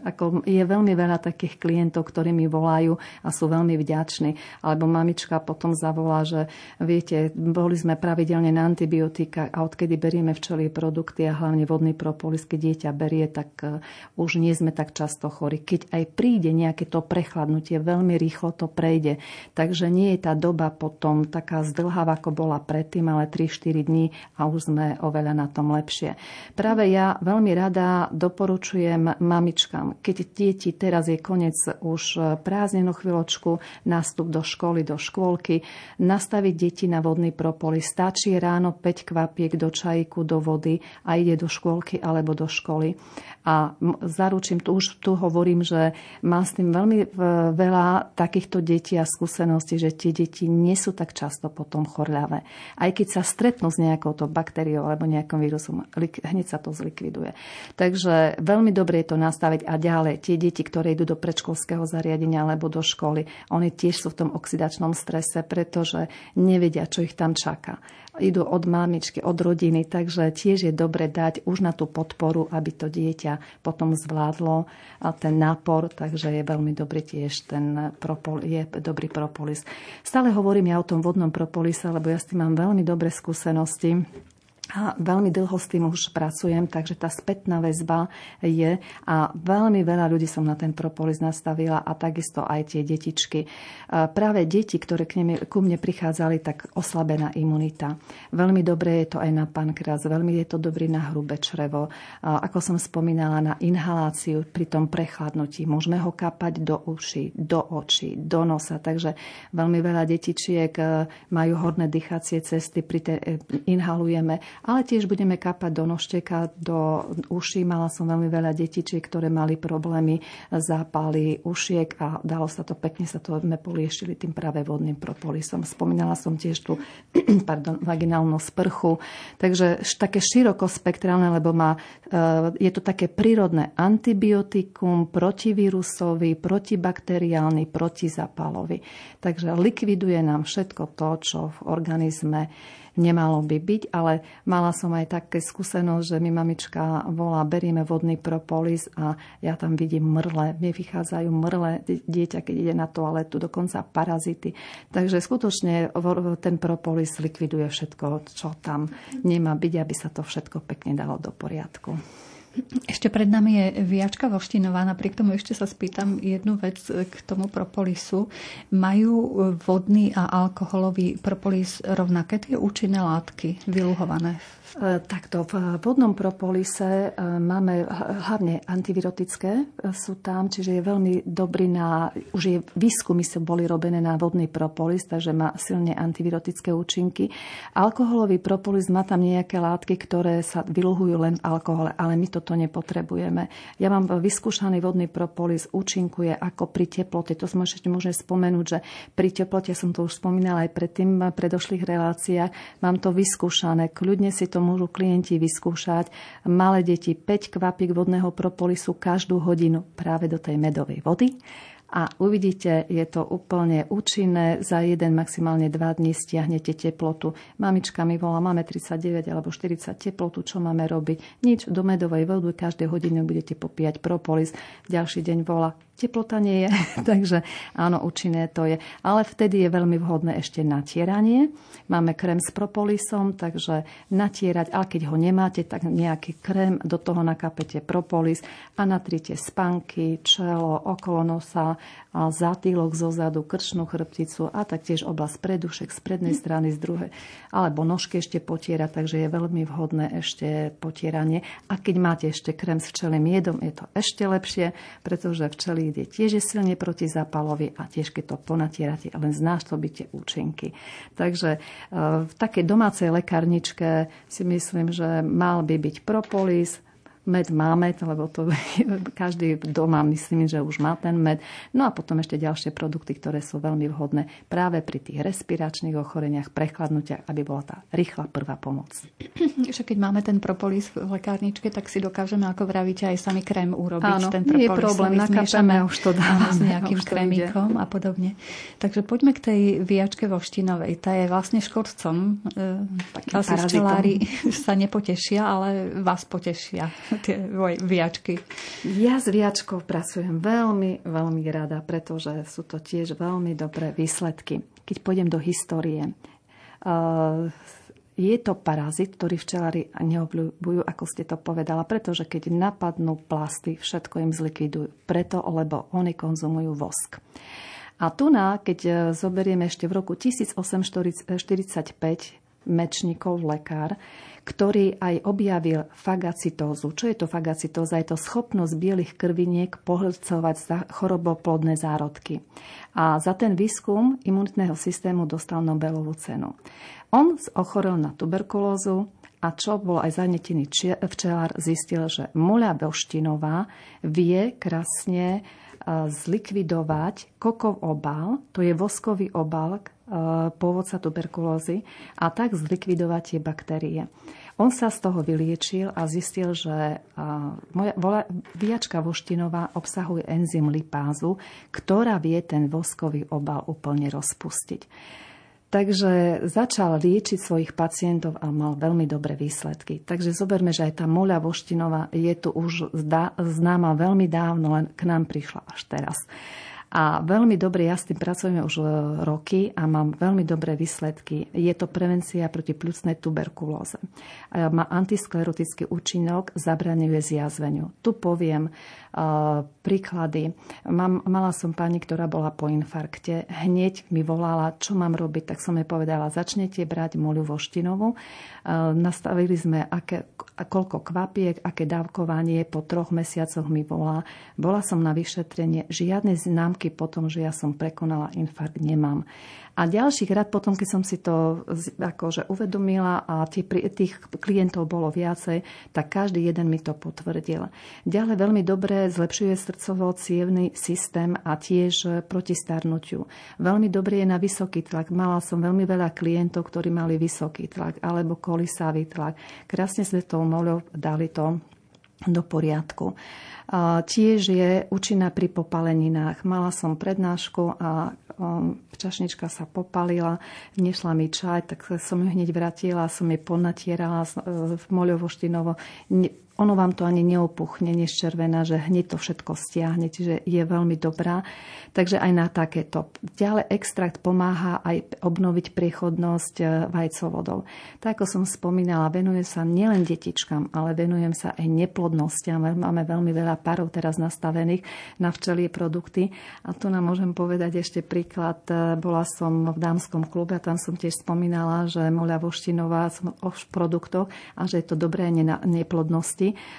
ako je veľmi veľa takých klientov, ktorí mi volajú a sú veľmi vďační. Alebo mamička potom zavolá, že viete, boli sme pravidelne na antibiotika a odkedy berieme včelie produkty a hlavne vodný propolis, keď dieťa berie, tak uh, už nie sme tak často chorí. Keď aj príde nejaké to prechladnutie veľmi rýchlo, to prejde. Takže nie je tá doba potom taká zdlhavá, ako bola predtým, ale 3-4 dní a už sme oveľa na tom lepšie. Práve ja veľmi rada doporučujem mamičkám, keď deti teraz je koniec už prázdnenú chvíľočku, nástup do školy, do škôlky, nastaviť deti na vodný propolis. Stačí ráno 5 kvapiek do čajíku, do vody a ide do škôlky alebo do školy. A zaručím, tu už tu hovorím, že mám s tým veľmi e, veľa takýchto detí a skúseností, že tie deti nie sú tak často potom chorľavé. Aj keď sa stretnú s nejakou to baktériou alebo nejakým vírusom, hneď sa to zlikviduje. Takže veľmi dobre je to nastaviť a ďalej. Tie deti, ktoré idú do predškolského zariadenia alebo do školy, oni tiež sú v tom oxidačnom strese, pretože nevedia, čo ich tam čaká idú od mamičky, od rodiny, takže tiež je dobre dať už na tú podporu, aby to dieťa potom zvládlo ten nápor, takže je veľmi dobrý tiež ten propol, je dobrý propolis. Stále hovorím ja o tom vodnom propolise, lebo ja s tým mám veľmi dobré skúsenosti. A veľmi dlho s tým už pracujem, takže tá spätná väzba je a veľmi veľa ľudí som na ten propolis nastavila a takisto aj tie detičky. Práve deti, ktoré k nimi, ku mne prichádzali, tak oslabená imunita. Veľmi dobre je to aj na pankreas, veľmi je to dobrý na hrubé črevo. Ako som spomínala, na inhaláciu pri tom prechladnutí. Môžeme ho kapať do uší, do očí, do nosa. Takže veľmi veľa detičiek e, majú horné dýchacie cesty, pri te, e, inhalujeme ale tiež budeme kapať do nošteka, do uší. Mala som veľmi veľa detičiek, ktoré mali problémy, zápaly ušiek a dalo sa to, pekne sa to sme poliešili tým práve vodným propolisom. Spomínala som tiež tú <clears throat> pardon, vaginálnu sprchu, takže také širokospektrálne, lebo má, e, je to také prírodné antibiotikum, protivírusový, protibakteriálny, protizapalový. Takže likviduje nám všetko to, čo v organizme nemalo by byť, ale mala som aj také skúsenosť, že mi mamička volá, berieme vodný propolis a ja tam vidím mrle, mne vychádzajú mrle, dieťa, keď ide na toaletu, dokonca parazity. Takže skutočne ten propolis likviduje všetko, čo tam nemá byť, aby sa to všetko pekne dalo do poriadku. Ešte pred nami je Viačka Voštinová. Napriek tomu ešte sa spýtam jednu vec k tomu propolisu. Majú vodný a alkoholový propolis rovnaké tie účinné látky vyluhované E, takto, v vodnom propolise e, máme hlavne antivirotické e, sú tam, čiže je veľmi dobrý na, už je výskumy sa boli robené na vodný propolis, takže má silne antivirotické účinky. Alkoholový propolis má tam nejaké látky, ktoré sa vyluhujú len v alkohole, ale my toto nepotrebujeme. Ja mám vyskúšaný vodný propolis, účinkuje ako pri teplote. To sme ešte môžeme spomenúť, že pri teplote, som to už spomínala aj predtým v predošlých reláciách, mám to vyskúšané. Kľudne si to môžu klienti vyskúšať. Malé deti 5 kvapík vodného propolisu každú hodinu práve do tej medovej vody a uvidíte, je to úplne účinné. Za jeden, maximálne dva dní stiahnete teplotu. Mamička mi volá, máme 39 alebo 40 teplotu, čo máme robiť? Nič, do medovej vody každé hodinu budete popíjať propolis. Ďalší deň volá, teplota nie je, <laughs> takže áno, účinné to je. Ale vtedy je veľmi vhodné ešte natieranie. Máme krém s propolisom, takže natierať, ale keď ho nemáte, tak nejaký krém, do toho nakapete propolis a natrite spanky, čelo, okolo nosa, zátýlok zo zadu, krčnú chrbticu a taktiež oblasť predušek z prednej strany, z druhej, alebo nožky ešte potierať, takže je veľmi vhodné ešte potieranie. A keď máte ešte krém s včelým jedom, je to ešte lepšie, pretože včelí je tiež je silne protizapalovi a tiež keď to ponatierate, len znásobíte účinky. Takže e, v takej domácej lekárničke si myslím, že mal by byť propolis, Med máme, lebo to <laughs> každý doma myslím, že už má ten med. No a potom ešte ďalšie produkty, ktoré sú veľmi vhodné práve pri tých respiračných ochoreniach, prechladnutiach, aby bola tá rýchla prvá pomoc. <clears throat> Že keď máme ten propolis v lekárničke, tak si dokážeme, ako vravíte, aj sami krém urobiť. Áno, ten propolis je problém, nakápeme už to dáme. S <laughs> nejakým krémikom a podobne. Takže poďme k tej viačke voštinovej. Tá je vlastne škodcom. Takým Asi <laughs> sa nepotešia, ale vás potešia <laughs> tie viačky? Ja s viačkou pracujem veľmi, veľmi rada, pretože sú to tiež veľmi dobré výsledky. Keď pôjdem do histórie, uh, je to parazit, ktorý včelári neobľúbujú, ako ste to povedala, pretože keď napadnú plasty, všetko im zlikvidujú. Preto, lebo oni konzumujú vosk. A tu na, keď e, zoberieme ešte v roku 1845 mečníkov lekár, ktorý aj objavil fagacitózu. Čo je to fagacitóza? Je to schopnosť bielých krviniek pohlcovať choroboplodné zárodky. A za ten výskum imunitného systému dostal Nobelovú cenu. On ochorel na tuberkulózu, a čo bol aj zanetený včelár, zistil, že muľa Belštinová vie krásne zlikvidovať kokov obal, to je voskový obal, pôvodca tuberkulózy, a tak zlikvidovať tie baktérie. On sa z toho vyliečil a zistil, že moja viačka voštinová obsahuje enzym lipázu, ktorá vie ten voskový obal úplne rozpustiť. Takže začal liečiť svojich pacientov a mal veľmi dobré výsledky. Takže zoberme, že aj tá moľa voštinová je tu už známa veľmi dávno, len k nám prišla až teraz. A veľmi dobre, ja s tým pracujeme už e, roky a mám veľmi dobré výsledky. Je to prevencia proti pľucnej tuberkulóze. Má antisklerotický účinok, zabraňuje zjazveniu. Tu poviem príklady. Mám, mala som pani, ktorá bola po infarkte. Hneď mi volala, čo mám robiť, tak som jej povedala, začnete brať moľu voštinovu. Nastavili sme, aké, koľko kvapiek, aké dávkovanie. Po troch mesiacoch mi volá. Bola som na vyšetrenie. Žiadne známky po tom, že ja som prekonala infarkt, nemám. A ďalší krát potom, keď som si to akože uvedomila a tých klientov bolo viacej, tak každý jeden mi to potvrdil. Ďalej veľmi dobre zlepšuje srdcovo-cievný systém a tiež proti starnutiu. Veľmi dobrý je na vysoký tlak. Mala som veľmi veľa klientov, ktorí mali vysoký tlak alebo kolisavý tlak. Krásne sme tou moľou dali to do poriadku. Tiež je účinná pri popaleninách. Mala som prednášku a um, čašnička sa popalila, nešla mi čaj, tak som ju hneď vrátila, som jej ponatierala v moľovo-štinovo ono vám to ani neopuchne, neščervená, že hneď to všetko stiahne, čiže je veľmi dobrá. Takže aj na takéto. Ďalej extrakt pomáha aj obnoviť priechodnosť e, vajcovodov. Tak ako som spomínala, venujem sa nielen detičkám, ale venujem sa aj neplodnostiam. Máme veľmi veľa párov teraz nastavených na včelie produkty. A tu nám môžem povedať ešte príklad. E, bola som v dámskom klube a tam som tiež spomínala, že Moľa Voštinová o produktoch a že je to dobré na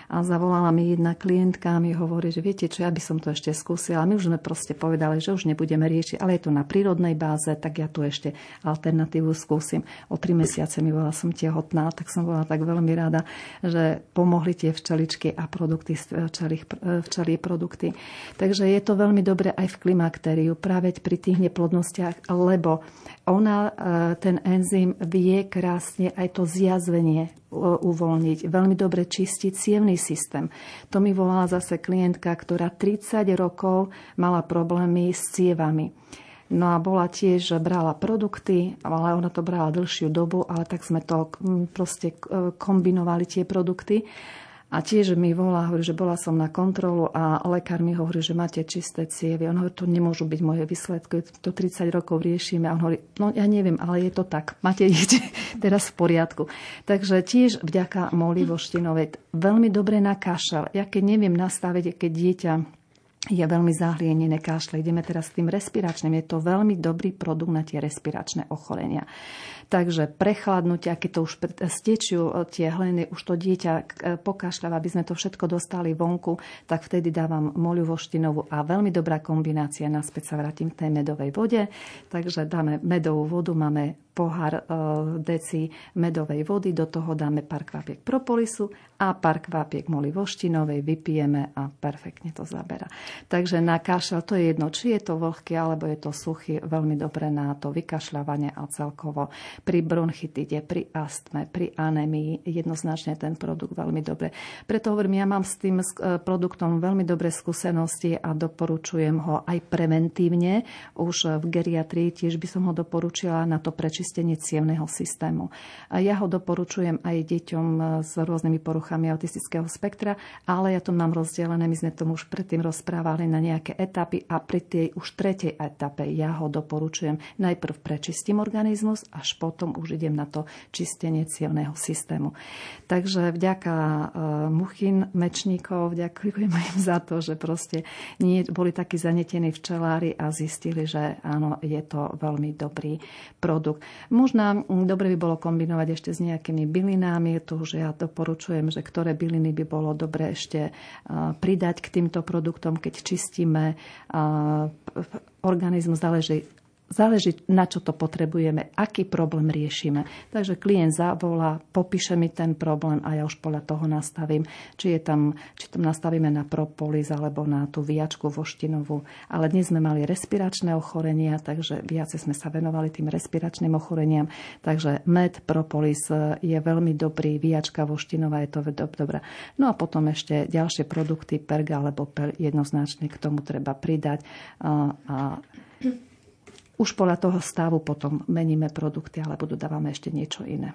a zavolala mi jedna klientka a mi hovorí, že viete čo, ja by som to ešte skúsila. My už sme proste povedali, že už nebudeme riešiť, ale je to na prírodnej báze, tak ja tu ešte alternatívu skúsim. O tri mesiace mi bola som tehotná, tak som bola tak veľmi rada, že pomohli tie včeličky a produkty, včelí produkty. Takže je to veľmi dobre aj v klimaktériu, práve pri tých neplodnostiach, lebo ona, e, ten enzym vie krásne aj to zjazvenie uvoľniť, veľmi dobre čistiť cievný systém. To mi volala zase klientka, ktorá 30 rokov mala problémy s cievami. No a bola tiež, brala produkty, ale ona to brala dlhšiu dobu, ale tak sme to proste kombinovali tie produkty. A tiež mi volá, hovorí, že bola som na kontrolu a lekár mi hovorí, že máte čisté cievy. On hovorí, to nemôžu byť moje výsledky, to 30 rokov riešime. A on hovorí, no ja neviem, ale je to tak. Máte ich <laughs> teraz v poriadku. Takže tiež vďaka Moli Voštinovej veľmi dobre na kašel. Ja keď neviem nastaviť, keď dieťa je veľmi zahlienené kašle. Ideme teraz s tým respiračným. Je to veľmi dobrý produkt na tie respiračné ochorenia. Takže prechladnutia, keď to už stečú e, tie hleny, už to dieťa e, pokašľava, aby sme to všetko dostali vonku, tak vtedy dávam moliu voštinovú a veľmi dobrá kombinácia. Naspäť sa vrátim k tej medovej vode. Takže dáme medovú vodu, máme pohár e, deci medovej vody, do toho dáme pár kvapiek propolisu a pár kvapiek moli voštinovej, vypijeme a perfektne to zabera. Takže na kašel to je jedno, či je to vlhký alebo je to suchý, veľmi dobre na to vykašľavanie a celkovo pri bronchitide, pri astme, pri anémii jednoznačne ten produkt veľmi dobre. Preto hovorím, ja mám s tým e, produktom veľmi dobré skúsenosti a doporučujem ho aj preventívne. Už v geriatrii tiež by som ho doporučila na to prečistenie cievného systému. A ja ho doporučujem aj deťom e, s rôznymi poruchami autistického spektra, ale ja to mám rozdelené, my sme tomu už predtým rozprávali na nejaké etapy a pri tej už tretej etape ja ho doporučujem. Najprv prečistím organizmus, až po potom už idem na to čistenie cievného systému. Takže vďaka uh, Muchin mečníkov, ďakujem im za to, že proste nie, boli takí zanetení včelári a zistili, že áno, je to veľmi dobrý produkt. Možno dobre by bolo kombinovať ešte s nejakými bylinami, tu už ja doporučujem, že ktoré byliny by bolo dobre ešte uh, pridať k týmto produktom, keď čistíme uh, organizmus, záleží záleží, na čo to potrebujeme, aký problém riešime. Takže klient zavolá, popíše mi ten problém a ja už podľa toho nastavím, či, je tam, či tam nastavíme na propolis alebo na tú viačku voštinovú. Ale dnes sme mali respiračné ochorenia, takže viacej sme sa venovali tým respiračným ochoreniam. Takže med, propolis je veľmi dobrý, viačka voštinová je to dobré. No a potom ešte ďalšie produkty, perga alebo per, jednoznačne k tomu treba pridať. A, a už podľa toho stavu potom meníme produkty alebo dodávame ešte niečo iné.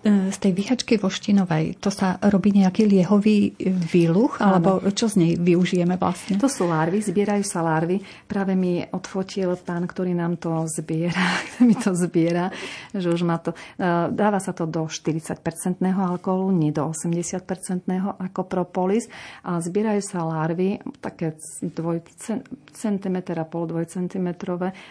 E, z tej vyhačky voštinovej, to sa robí nejaký liehový výluch, alebo čo z nej využijeme vlastne? To sú larvy, zbierajú sa larvy. Práve mi odfotil pán, ktorý nám to zbiera, <laughs> mi to zbiera, že už má to, e, dáva sa to do 40-percentného alkoholu, nie do 80-percentného ako propolis. A zbierajú sa larvy, také 2 cm a pol, 2 cm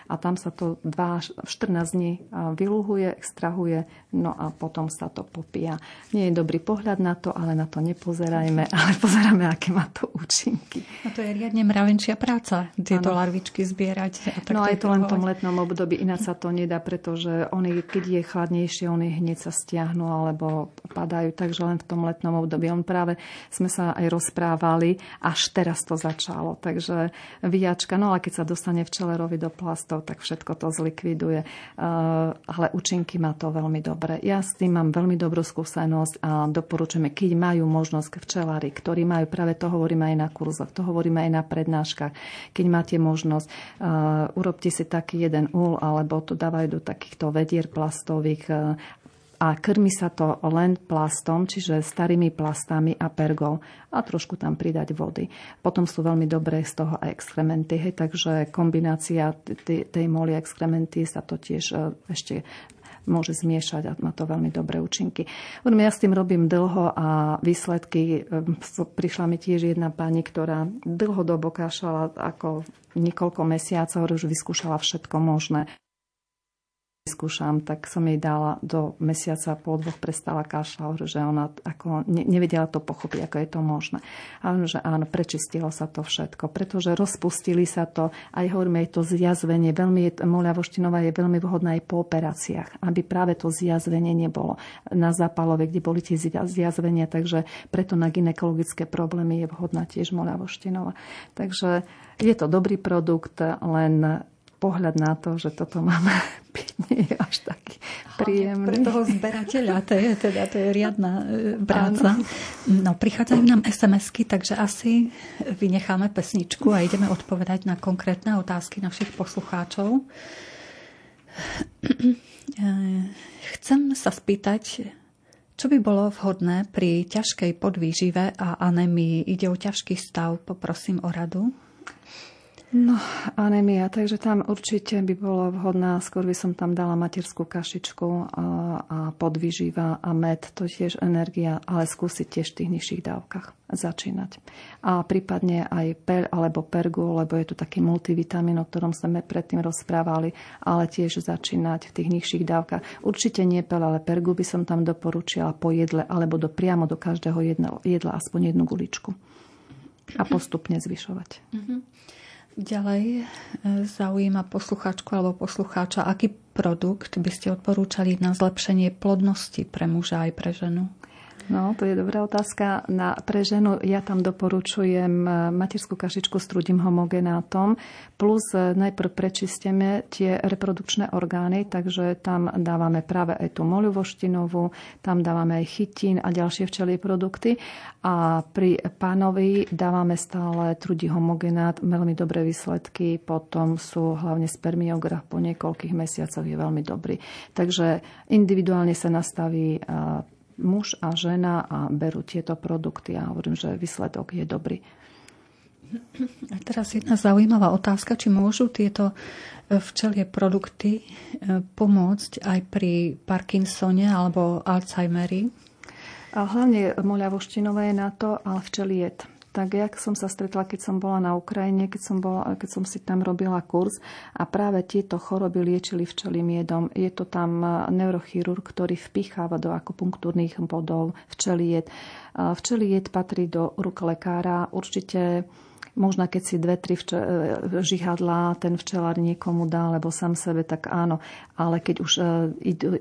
a tam sa to 2, 14 dní vyluhuje, extrahuje, no a potom sa to popíja. Nie je dobrý pohľad na to, ale na to nepozerajme, <laughs> ale pozeráme, aké má to účinky. A to je riadne mravenčia práca, tieto ano. larvičky zbierať. A tak no aj to len v tom letnom období, ináč sa to nedá, pretože oni, keď je chladnejšie, oni hneď sa stiahnu alebo padajú, takže len v tom letnom období. On práve sme sa aj rozprávali, až teraz to začalo. Takže vyjačka, no a keď sa dostane včelerovi do plastov, tak všetko to zlikviduje. Uh, ale účinky má to veľmi dobre. Ja s tým mám veľmi dobrú skúsenosť a doporučujeme, keď majú možnosť včelári, ktorí majú, práve to hovoríme aj na kurzoch, to hovoríme aj na prednáškach, keď máte možnosť, uh, urobte si taký jeden úl, alebo to dávajú do takýchto vedier plastových uh, a krmi sa to len plastom, čiže starými plastami a pergol a trošku tam pridať vody. Potom sú veľmi dobré z toho aj exkrementy, hej, takže kombinácia tej, tej moli exkrementy sa to tiež e, ešte môže zmiešať a má to veľmi dobré účinky. Ja s tým robím dlho a výsledky, e, prišla mi tiež jedna pani, ktorá dlhodobo kašala ako niekoľko mesiacov, už vyskúšala všetko možné skúšam, tak som jej dala do mesiaca po dvoch prestala kašľa, že ona ako ne, nevedela to pochopiť, ako je to možné. A že áno, prečistilo sa to všetko, pretože rozpustili sa to, aj hovoríme, aj to zjazvenie, veľmi je, moľa voštinová je veľmi vhodná aj po operáciách, aby práve to zjazvenie nebolo na zápalove, kde boli tie zjazvenia, takže preto na ginekologické problémy je vhodná tiež moľa voštinová. Takže je to dobrý produkt, len pohľad na to, že toto máme <laughs> piť, nie je až taký príjemný. Pre toho zberateľa, to je, teda, to je riadna e, práca. No, prichádzajú nám SMS-ky, takže asi vynecháme pesničku a ideme odpovedať na konkrétne otázky našich poslucháčov. E, chcem sa spýtať, čo by bolo vhodné pri ťažkej podvýžive a anémii? Ide o ťažký stav, poprosím o radu. No, anémia, takže tam určite by bolo vhodná, skôr by som tam dala materskú kašičku a, a podvyživa a med, to tiež energia, ale skúsiť tiež v tých nižších dávkach začínať. A prípadne aj per alebo pergu, lebo je tu taký multivitamín, o ktorom sme predtým rozprávali, ale tiež začínať v tých nižších dávkach. Určite nie pel, ale pergu by som tam doporučila po jedle alebo do, priamo do každého jedla, jedla aspoň jednu guličku a postupne zvyšovať. Mm-hmm. Ďalej e, zaujíma posluchačku alebo poslucháča, aký produkt by ste odporúčali na zlepšenie plodnosti pre muža aj pre ženu? No, to je dobrá otázka. Na, pre ženu ja tam doporučujem e, materskú kašičku s trudím homogenátom, plus e, najprv prečisteme tie reprodukčné orgány, takže tam dávame práve aj tú moliuvoštinovú, tam dávame aj chytín a ďalšie včelie produkty a pri pánovi dávame stále trudí homogenát, veľmi dobré výsledky, potom sú hlavne spermiograf po niekoľkých mesiacoch je veľmi dobrý. Takže individuálne sa nastaví muž a žena a berú tieto produkty a hovorím, že výsledok je dobrý. A teraz jedna zaujímavá otázka, či môžu tieto e, včelie produkty e, pomôcť aj pri Parkinsone alebo Alzheimeri? A hlavne moľavoštinové je na to, ale včeliet. Tak jak som sa stretla, keď som bola na Ukrajine, keď som, bola, keď som si tam robila kurz a práve tieto choroby liečili včelím jedom. Je to tam neurochirurg, ktorý vpicháva do akupunktúrnych bodov včeliet. Včeliet patrí do ruk lekára. Určite Možno keď si dve, tri vče- e, žihadlá ten včelár niekomu dá, alebo sám sebe, tak áno. Ale keď už e,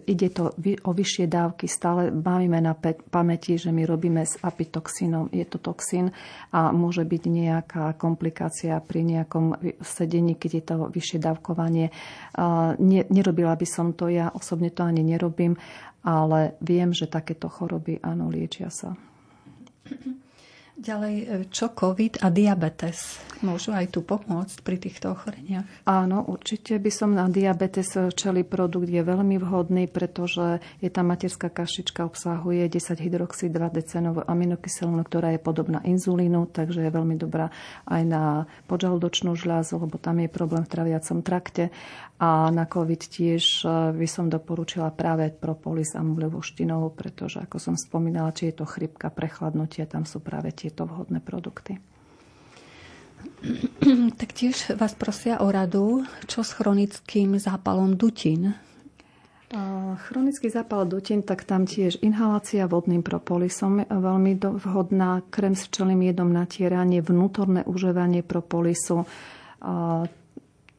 ide to o vyššie dávky, stále máme na pamäti, že my robíme s apitoxínom. Je to toxín a môže byť nejaká komplikácia pri nejakom sedení, keď je to vyššie dávkovanie. Nerobila by som to, ja osobne to ani nerobím, ale viem, že takéto choroby, áno, liečia sa. <clears throat> Ďalej, e, čo COVID a diabetes? Môžu aj tu pomôcť pri týchto ochoreniach? Áno, určite by som na diabetes čeli produkt je veľmi vhodný, pretože je tá materská kašička obsahuje 10 hydroxid 2 decenovú aminokyselinu, ktorá je podobná inzulínu, takže je veľmi dobrá aj na podžalúdočnú žľazu, lebo tam je problém v traviacom trakte. A na COVID tiež e, by som doporučila práve propolis a mulevoštinovú, pretože ako som spomínala, či je to chrypka, prechladnutie, tam sú práve tieto vhodné produkty. <clears throat> Tak tiež vás prosia o radu, čo s chronickým zápalom dutín? Chronický zápal dutín, tak tam tiež inhalácia vodným propolisom veľmi vhodná, krem s včelým jedom natieranie, vnútorné užívanie propolisu,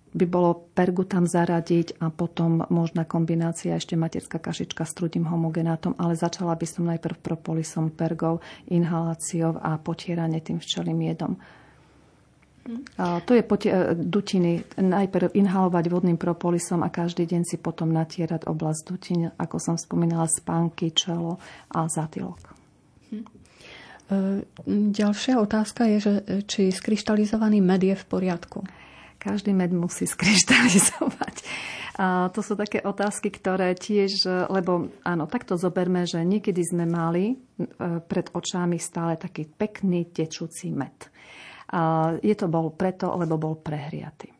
by bolo pergu tam zaradiť a potom možná kombinácia ešte materská kašička s trudím homogenátom, ale začala by som najprv propolisom, pergou, inhaláciou a potieranie tým včelým jedom. A to je potie- e, dutiny. Najprv inhalovať vodným propolisom a každý deň si potom natierať oblasť dutín, ako som spomínala, spánky, čelo a zatylok. Hm. Ďalšia otázka je, že či skryštalizovaný med je v poriadku. Každý med musí skryštalizovať. A to sú také otázky, ktoré tiež, lebo áno, takto zoberme, že niekedy sme mali e, pred očami stále taký pekný tečúci med. A je to bol preto, lebo bol prehriatý.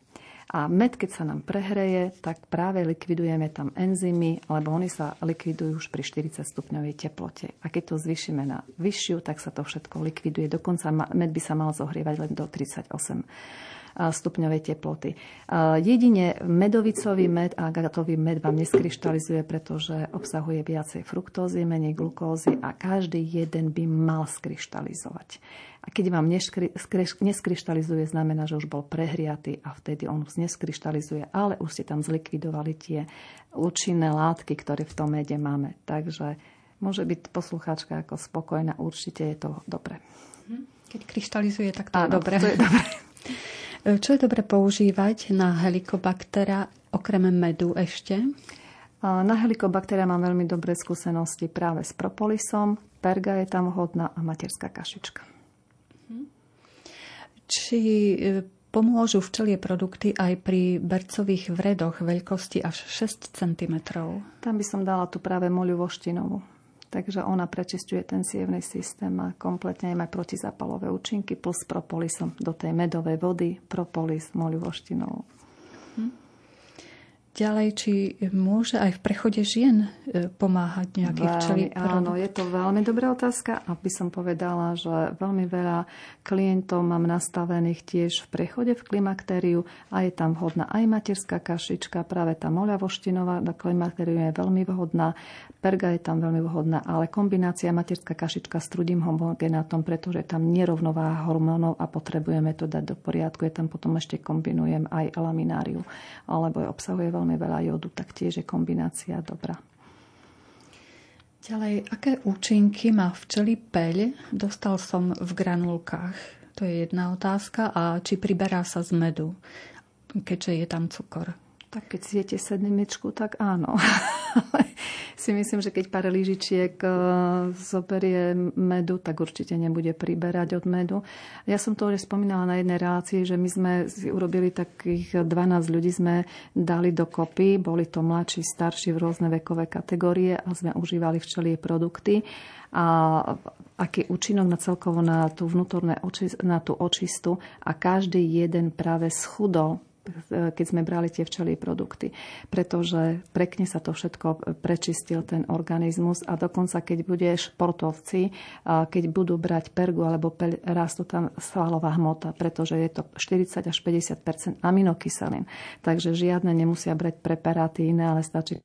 A med, keď sa nám prehreje, tak práve likvidujeme tam enzymy, lebo oni sa likvidujú už pri 40 stupňovej teplote. A keď to zvýšime na vyššiu, tak sa to všetko likviduje. Dokonca med by sa mal zohrievať len do 38 stupňovej teploty. Jedine medovicový med a agatový med vám neskryštalizuje, pretože obsahuje viacej fruktózy, menej glukózy a každý jeden by mal skryštalizovať. A keď vám neskryštalizuje, znamená, že už bol prehriatý a vtedy on už neskryštalizuje, ale už ste tam zlikvidovali tie účinné látky, ktoré v tom mede máme. Takže môže byť poslucháčka ako spokojná, určite je to dobre. Keď kryštalizuje, tak to je dobre. To je dobre. <laughs> Čo je dobre používať na helikobaktera okrem medu ešte? Na helikobakteria mám veľmi dobré skúsenosti práve s propolisom, perga je tam vhodná a materská kašička. Či e, pomôžu včelie produkty aj pri bercových vredoch veľkosti až 6 cm? Tam by som dala tu práve moľu voštinovú. Takže ona prečistuje ten sievný systém a kompletne aj protizapalové účinky plus propolisom do tej medovej vody, propolis, moľu voštinou. Hm. Ďalej, či môže aj v prechode žien e, pomáhať nejaký včelí Áno, je to veľmi dobrá otázka a by som povedala, že veľmi veľa klientov mám nastavených tiež v prechode v klimaktériu a je tam vhodná aj materská kašička, práve tá moľa voštinová na klimaktériu je veľmi vhodná, perga je tam veľmi vhodná, ale kombinácia materská kašička s trudím homogenátom, pretože je tam nerovnováha hormónov a potrebujeme to dať do poriadku. Je tam potom ešte kombinujem aj lamináriu, alebo obsahuje veľmi veľa jodu, tak tiež je kombinácia dobrá. Ďalej, aké účinky má včeli peľ? Dostal som v granulkách. To je jedna otázka. A či priberá sa z medu, keďže je tam cukor? Tak keď zjete sedmičku, tak áno. <laughs> si myslím, že keď pár lyžičiek e, zoberie medu, tak určite nebude priberať od medu. Ja som to už spomínala na jednej relácii, že my sme si urobili takých 12 ľudí, sme dali dokopy, boli to mladší, starší v rôzne vekové kategórie a sme užívali včelie produkty a aký účinok na celkovo na tú vnútorné na tú očistu a každý jeden práve schudol keď sme brali tie včelí produkty. Pretože prekne sa to všetko prečistil ten organizmus a dokonca keď bude športovci, keď budú brať pergu alebo peľ, rastú tam svalová hmota, pretože je to 40 až 50% aminokyselín. Takže žiadne nemusia brať preparáty iné, ale stačí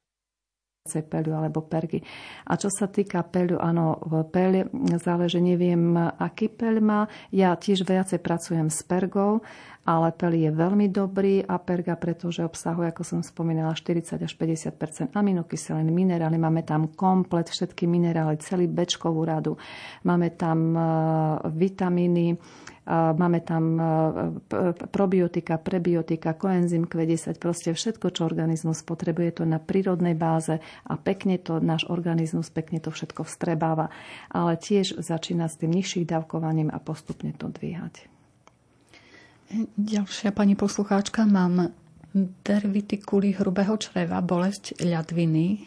peľu alebo pergy. A čo sa týka peľu, áno, peľ záleží, neviem, aký peľ má. Ja tiež viacej pracujem s pergou, ale peľ je veľmi dobrý a perga, pretože obsahuje, ako som spomínala, 40 až 50% aminokyselín, minerály. Máme tam komplet všetky minerály, celý bečkovú radu. Máme tam uh, vitamíny, Máme tam probiotika, prebiotika, koenzym Q10, proste všetko, čo organizmus potrebuje, to na prírodnej báze a pekne to náš organizmus pekne to všetko vstrebáva. Ale tiež začína s tým nižších dávkovaním a postupne to dvíhať. Ďalšia pani poslucháčka, mám dervitikuly hrubého čreva, bolesť ľadviny. E,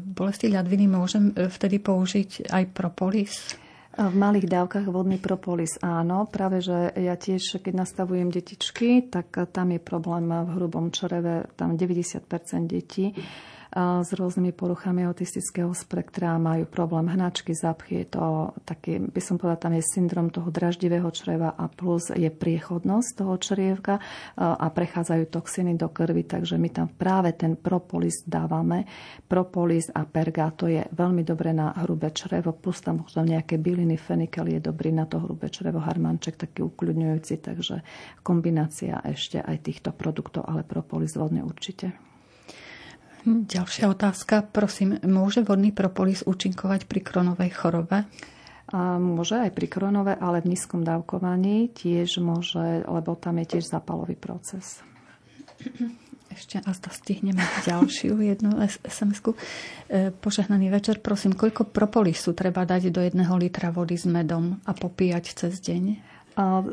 bolesti ľadviny môžem e, vtedy použiť aj propolis? V malých dávkach vodný propolis áno. Práve, že ja tiež, keď nastavujem detičky, tak tam je problém v hrubom čreve, tam 90% detí s rôznymi poruchami autistického spektra, majú problém hnačky, zapchy, je to taký, by som povedala, tam je syndrom toho draždivého čreva a plus je priechodnosť toho črievka a prechádzajú toxiny do krvi, takže my tam práve ten propolis dávame. Propolis a perga, to je veľmi dobré na hrubé črevo, plus tam možno nejaké byliny, fenikel je dobrý na to hrubé črevo, harmanček taký ukľudňujúci, takže kombinácia ešte aj týchto produktov, ale propolis vodne určite. Ďalšia otázka, prosím, môže vodný propolis účinkovať pri kronovej chorobe? A môže aj pri kronové, ale v nízkom dávkovaní tiež môže, lebo tam je tiež zapalový proces. Ešte a to stihneme ďalšiu jednu SMS-ku. E, požehnaný večer, prosím, koľko propolisu treba dať do jedného litra vody s medom a popíjať cez deň?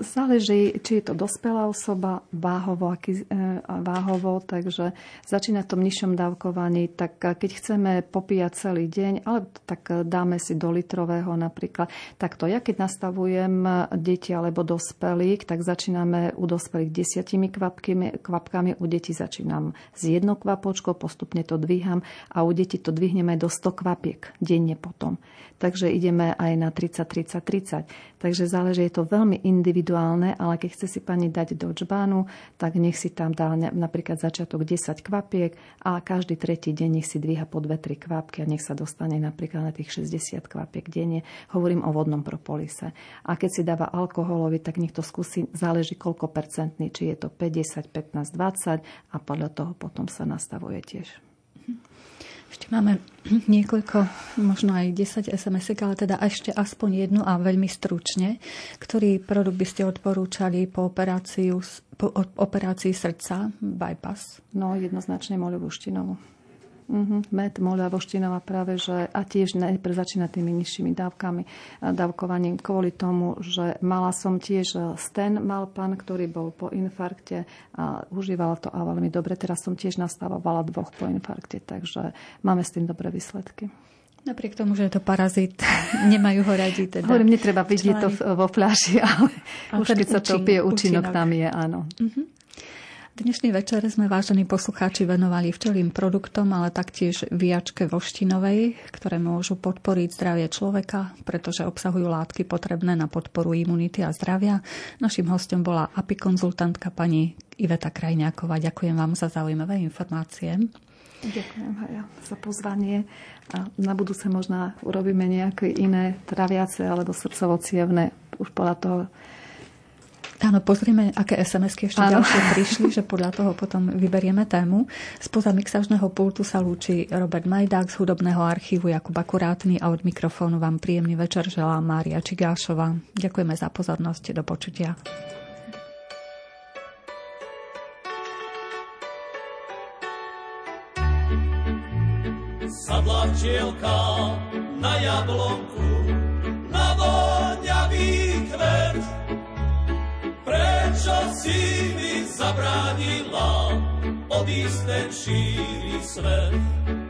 Záleží, či je to dospelá osoba, váhovo, aký, e, váhovo, takže začína v tom nižšom dávkovaní, tak keď chceme popíjať celý deň, ale tak dáme si do litrového napríklad. Takto, ja keď nastavujem deti alebo dospelých, tak začíname u dospelých desiatimi kvapkami, kvapkami, u detí začínam s jednou kvapočkou, postupne to dvíham a u detí to dvihneme do 100 kvapiek denne potom. Takže ideme aj na 30, 30, 30. Takže záleží, je to veľmi individuálne, ale keď chce si pani dať do čbánu, tak nech si tam dá napríklad začiatok 10 kvapiek a každý tretí deň nech si dvíha po 2-3 kvapky a nech sa dostane napríklad na tých 60 kvapiek denne. Hovorím o vodnom propolise. A keď si dáva alkoholový, tak nech to skúsi, záleží koľko percentný, či je to 50, 15, 20 a podľa toho potom sa nastavuje tiež. Ešte máme <clears throat> niekoľko, možno aj 10 sms ale teda ešte aspoň jednu a veľmi stručne. Ktorý produkt by ste odporúčali po, operáciu, po operácii srdca, bypass? No, jednoznačne moľovú Uh-huh. Med, moľa, voštinova práve, že a tiež najprv začína tými nižšími dávkami, dávkovaním kvôli tomu, že mala som tiež e, sten, mal pán, ktorý bol po infarkte a užívala to a veľmi dobre. Teraz som tiež nastávala dvoch po infarkte, takže máme s tým dobré výsledky. Napriek tomu, že je to parazit, <laughs> nemajú ho radi. Teda Hovorím, netreba vidieť to vo fľaši, ale, ale už keď sa to pije, účinok, účinok tam je, áno. Uh-huh. Dnešný večer sme, vážení poslucháči, venovali včelým produktom, ale taktiež výjačke voštinovej, ktoré môžu podporiť zdravie človeka, pretože obsahujú látky potrebné na podporu imunity a zdravia. Našim hostom bola apikonzultantka pani Iveta Krajňáková. Ďakujem vám za zaujímavé informácie. Ďakujem aj za pozvanie. A na budúce možno urobíme nejaké iné traviace alebo srdcovo už podľa toho, Áno, pozrieme, aké SMS-ky ešte Áno. ďalšie prišli, že podľa toho potom vyberieme tému. Spoza mixažného pultu sa lúči Robert Majdák z hudobného archívu Jakub Akurátny a od mikrofónu vám príjemný večer želá Mária Čigášová. Ďakujeme za pozornosť. Do počutia. Sadla včielka na jablonku, zabránila odísť ten šíri svet?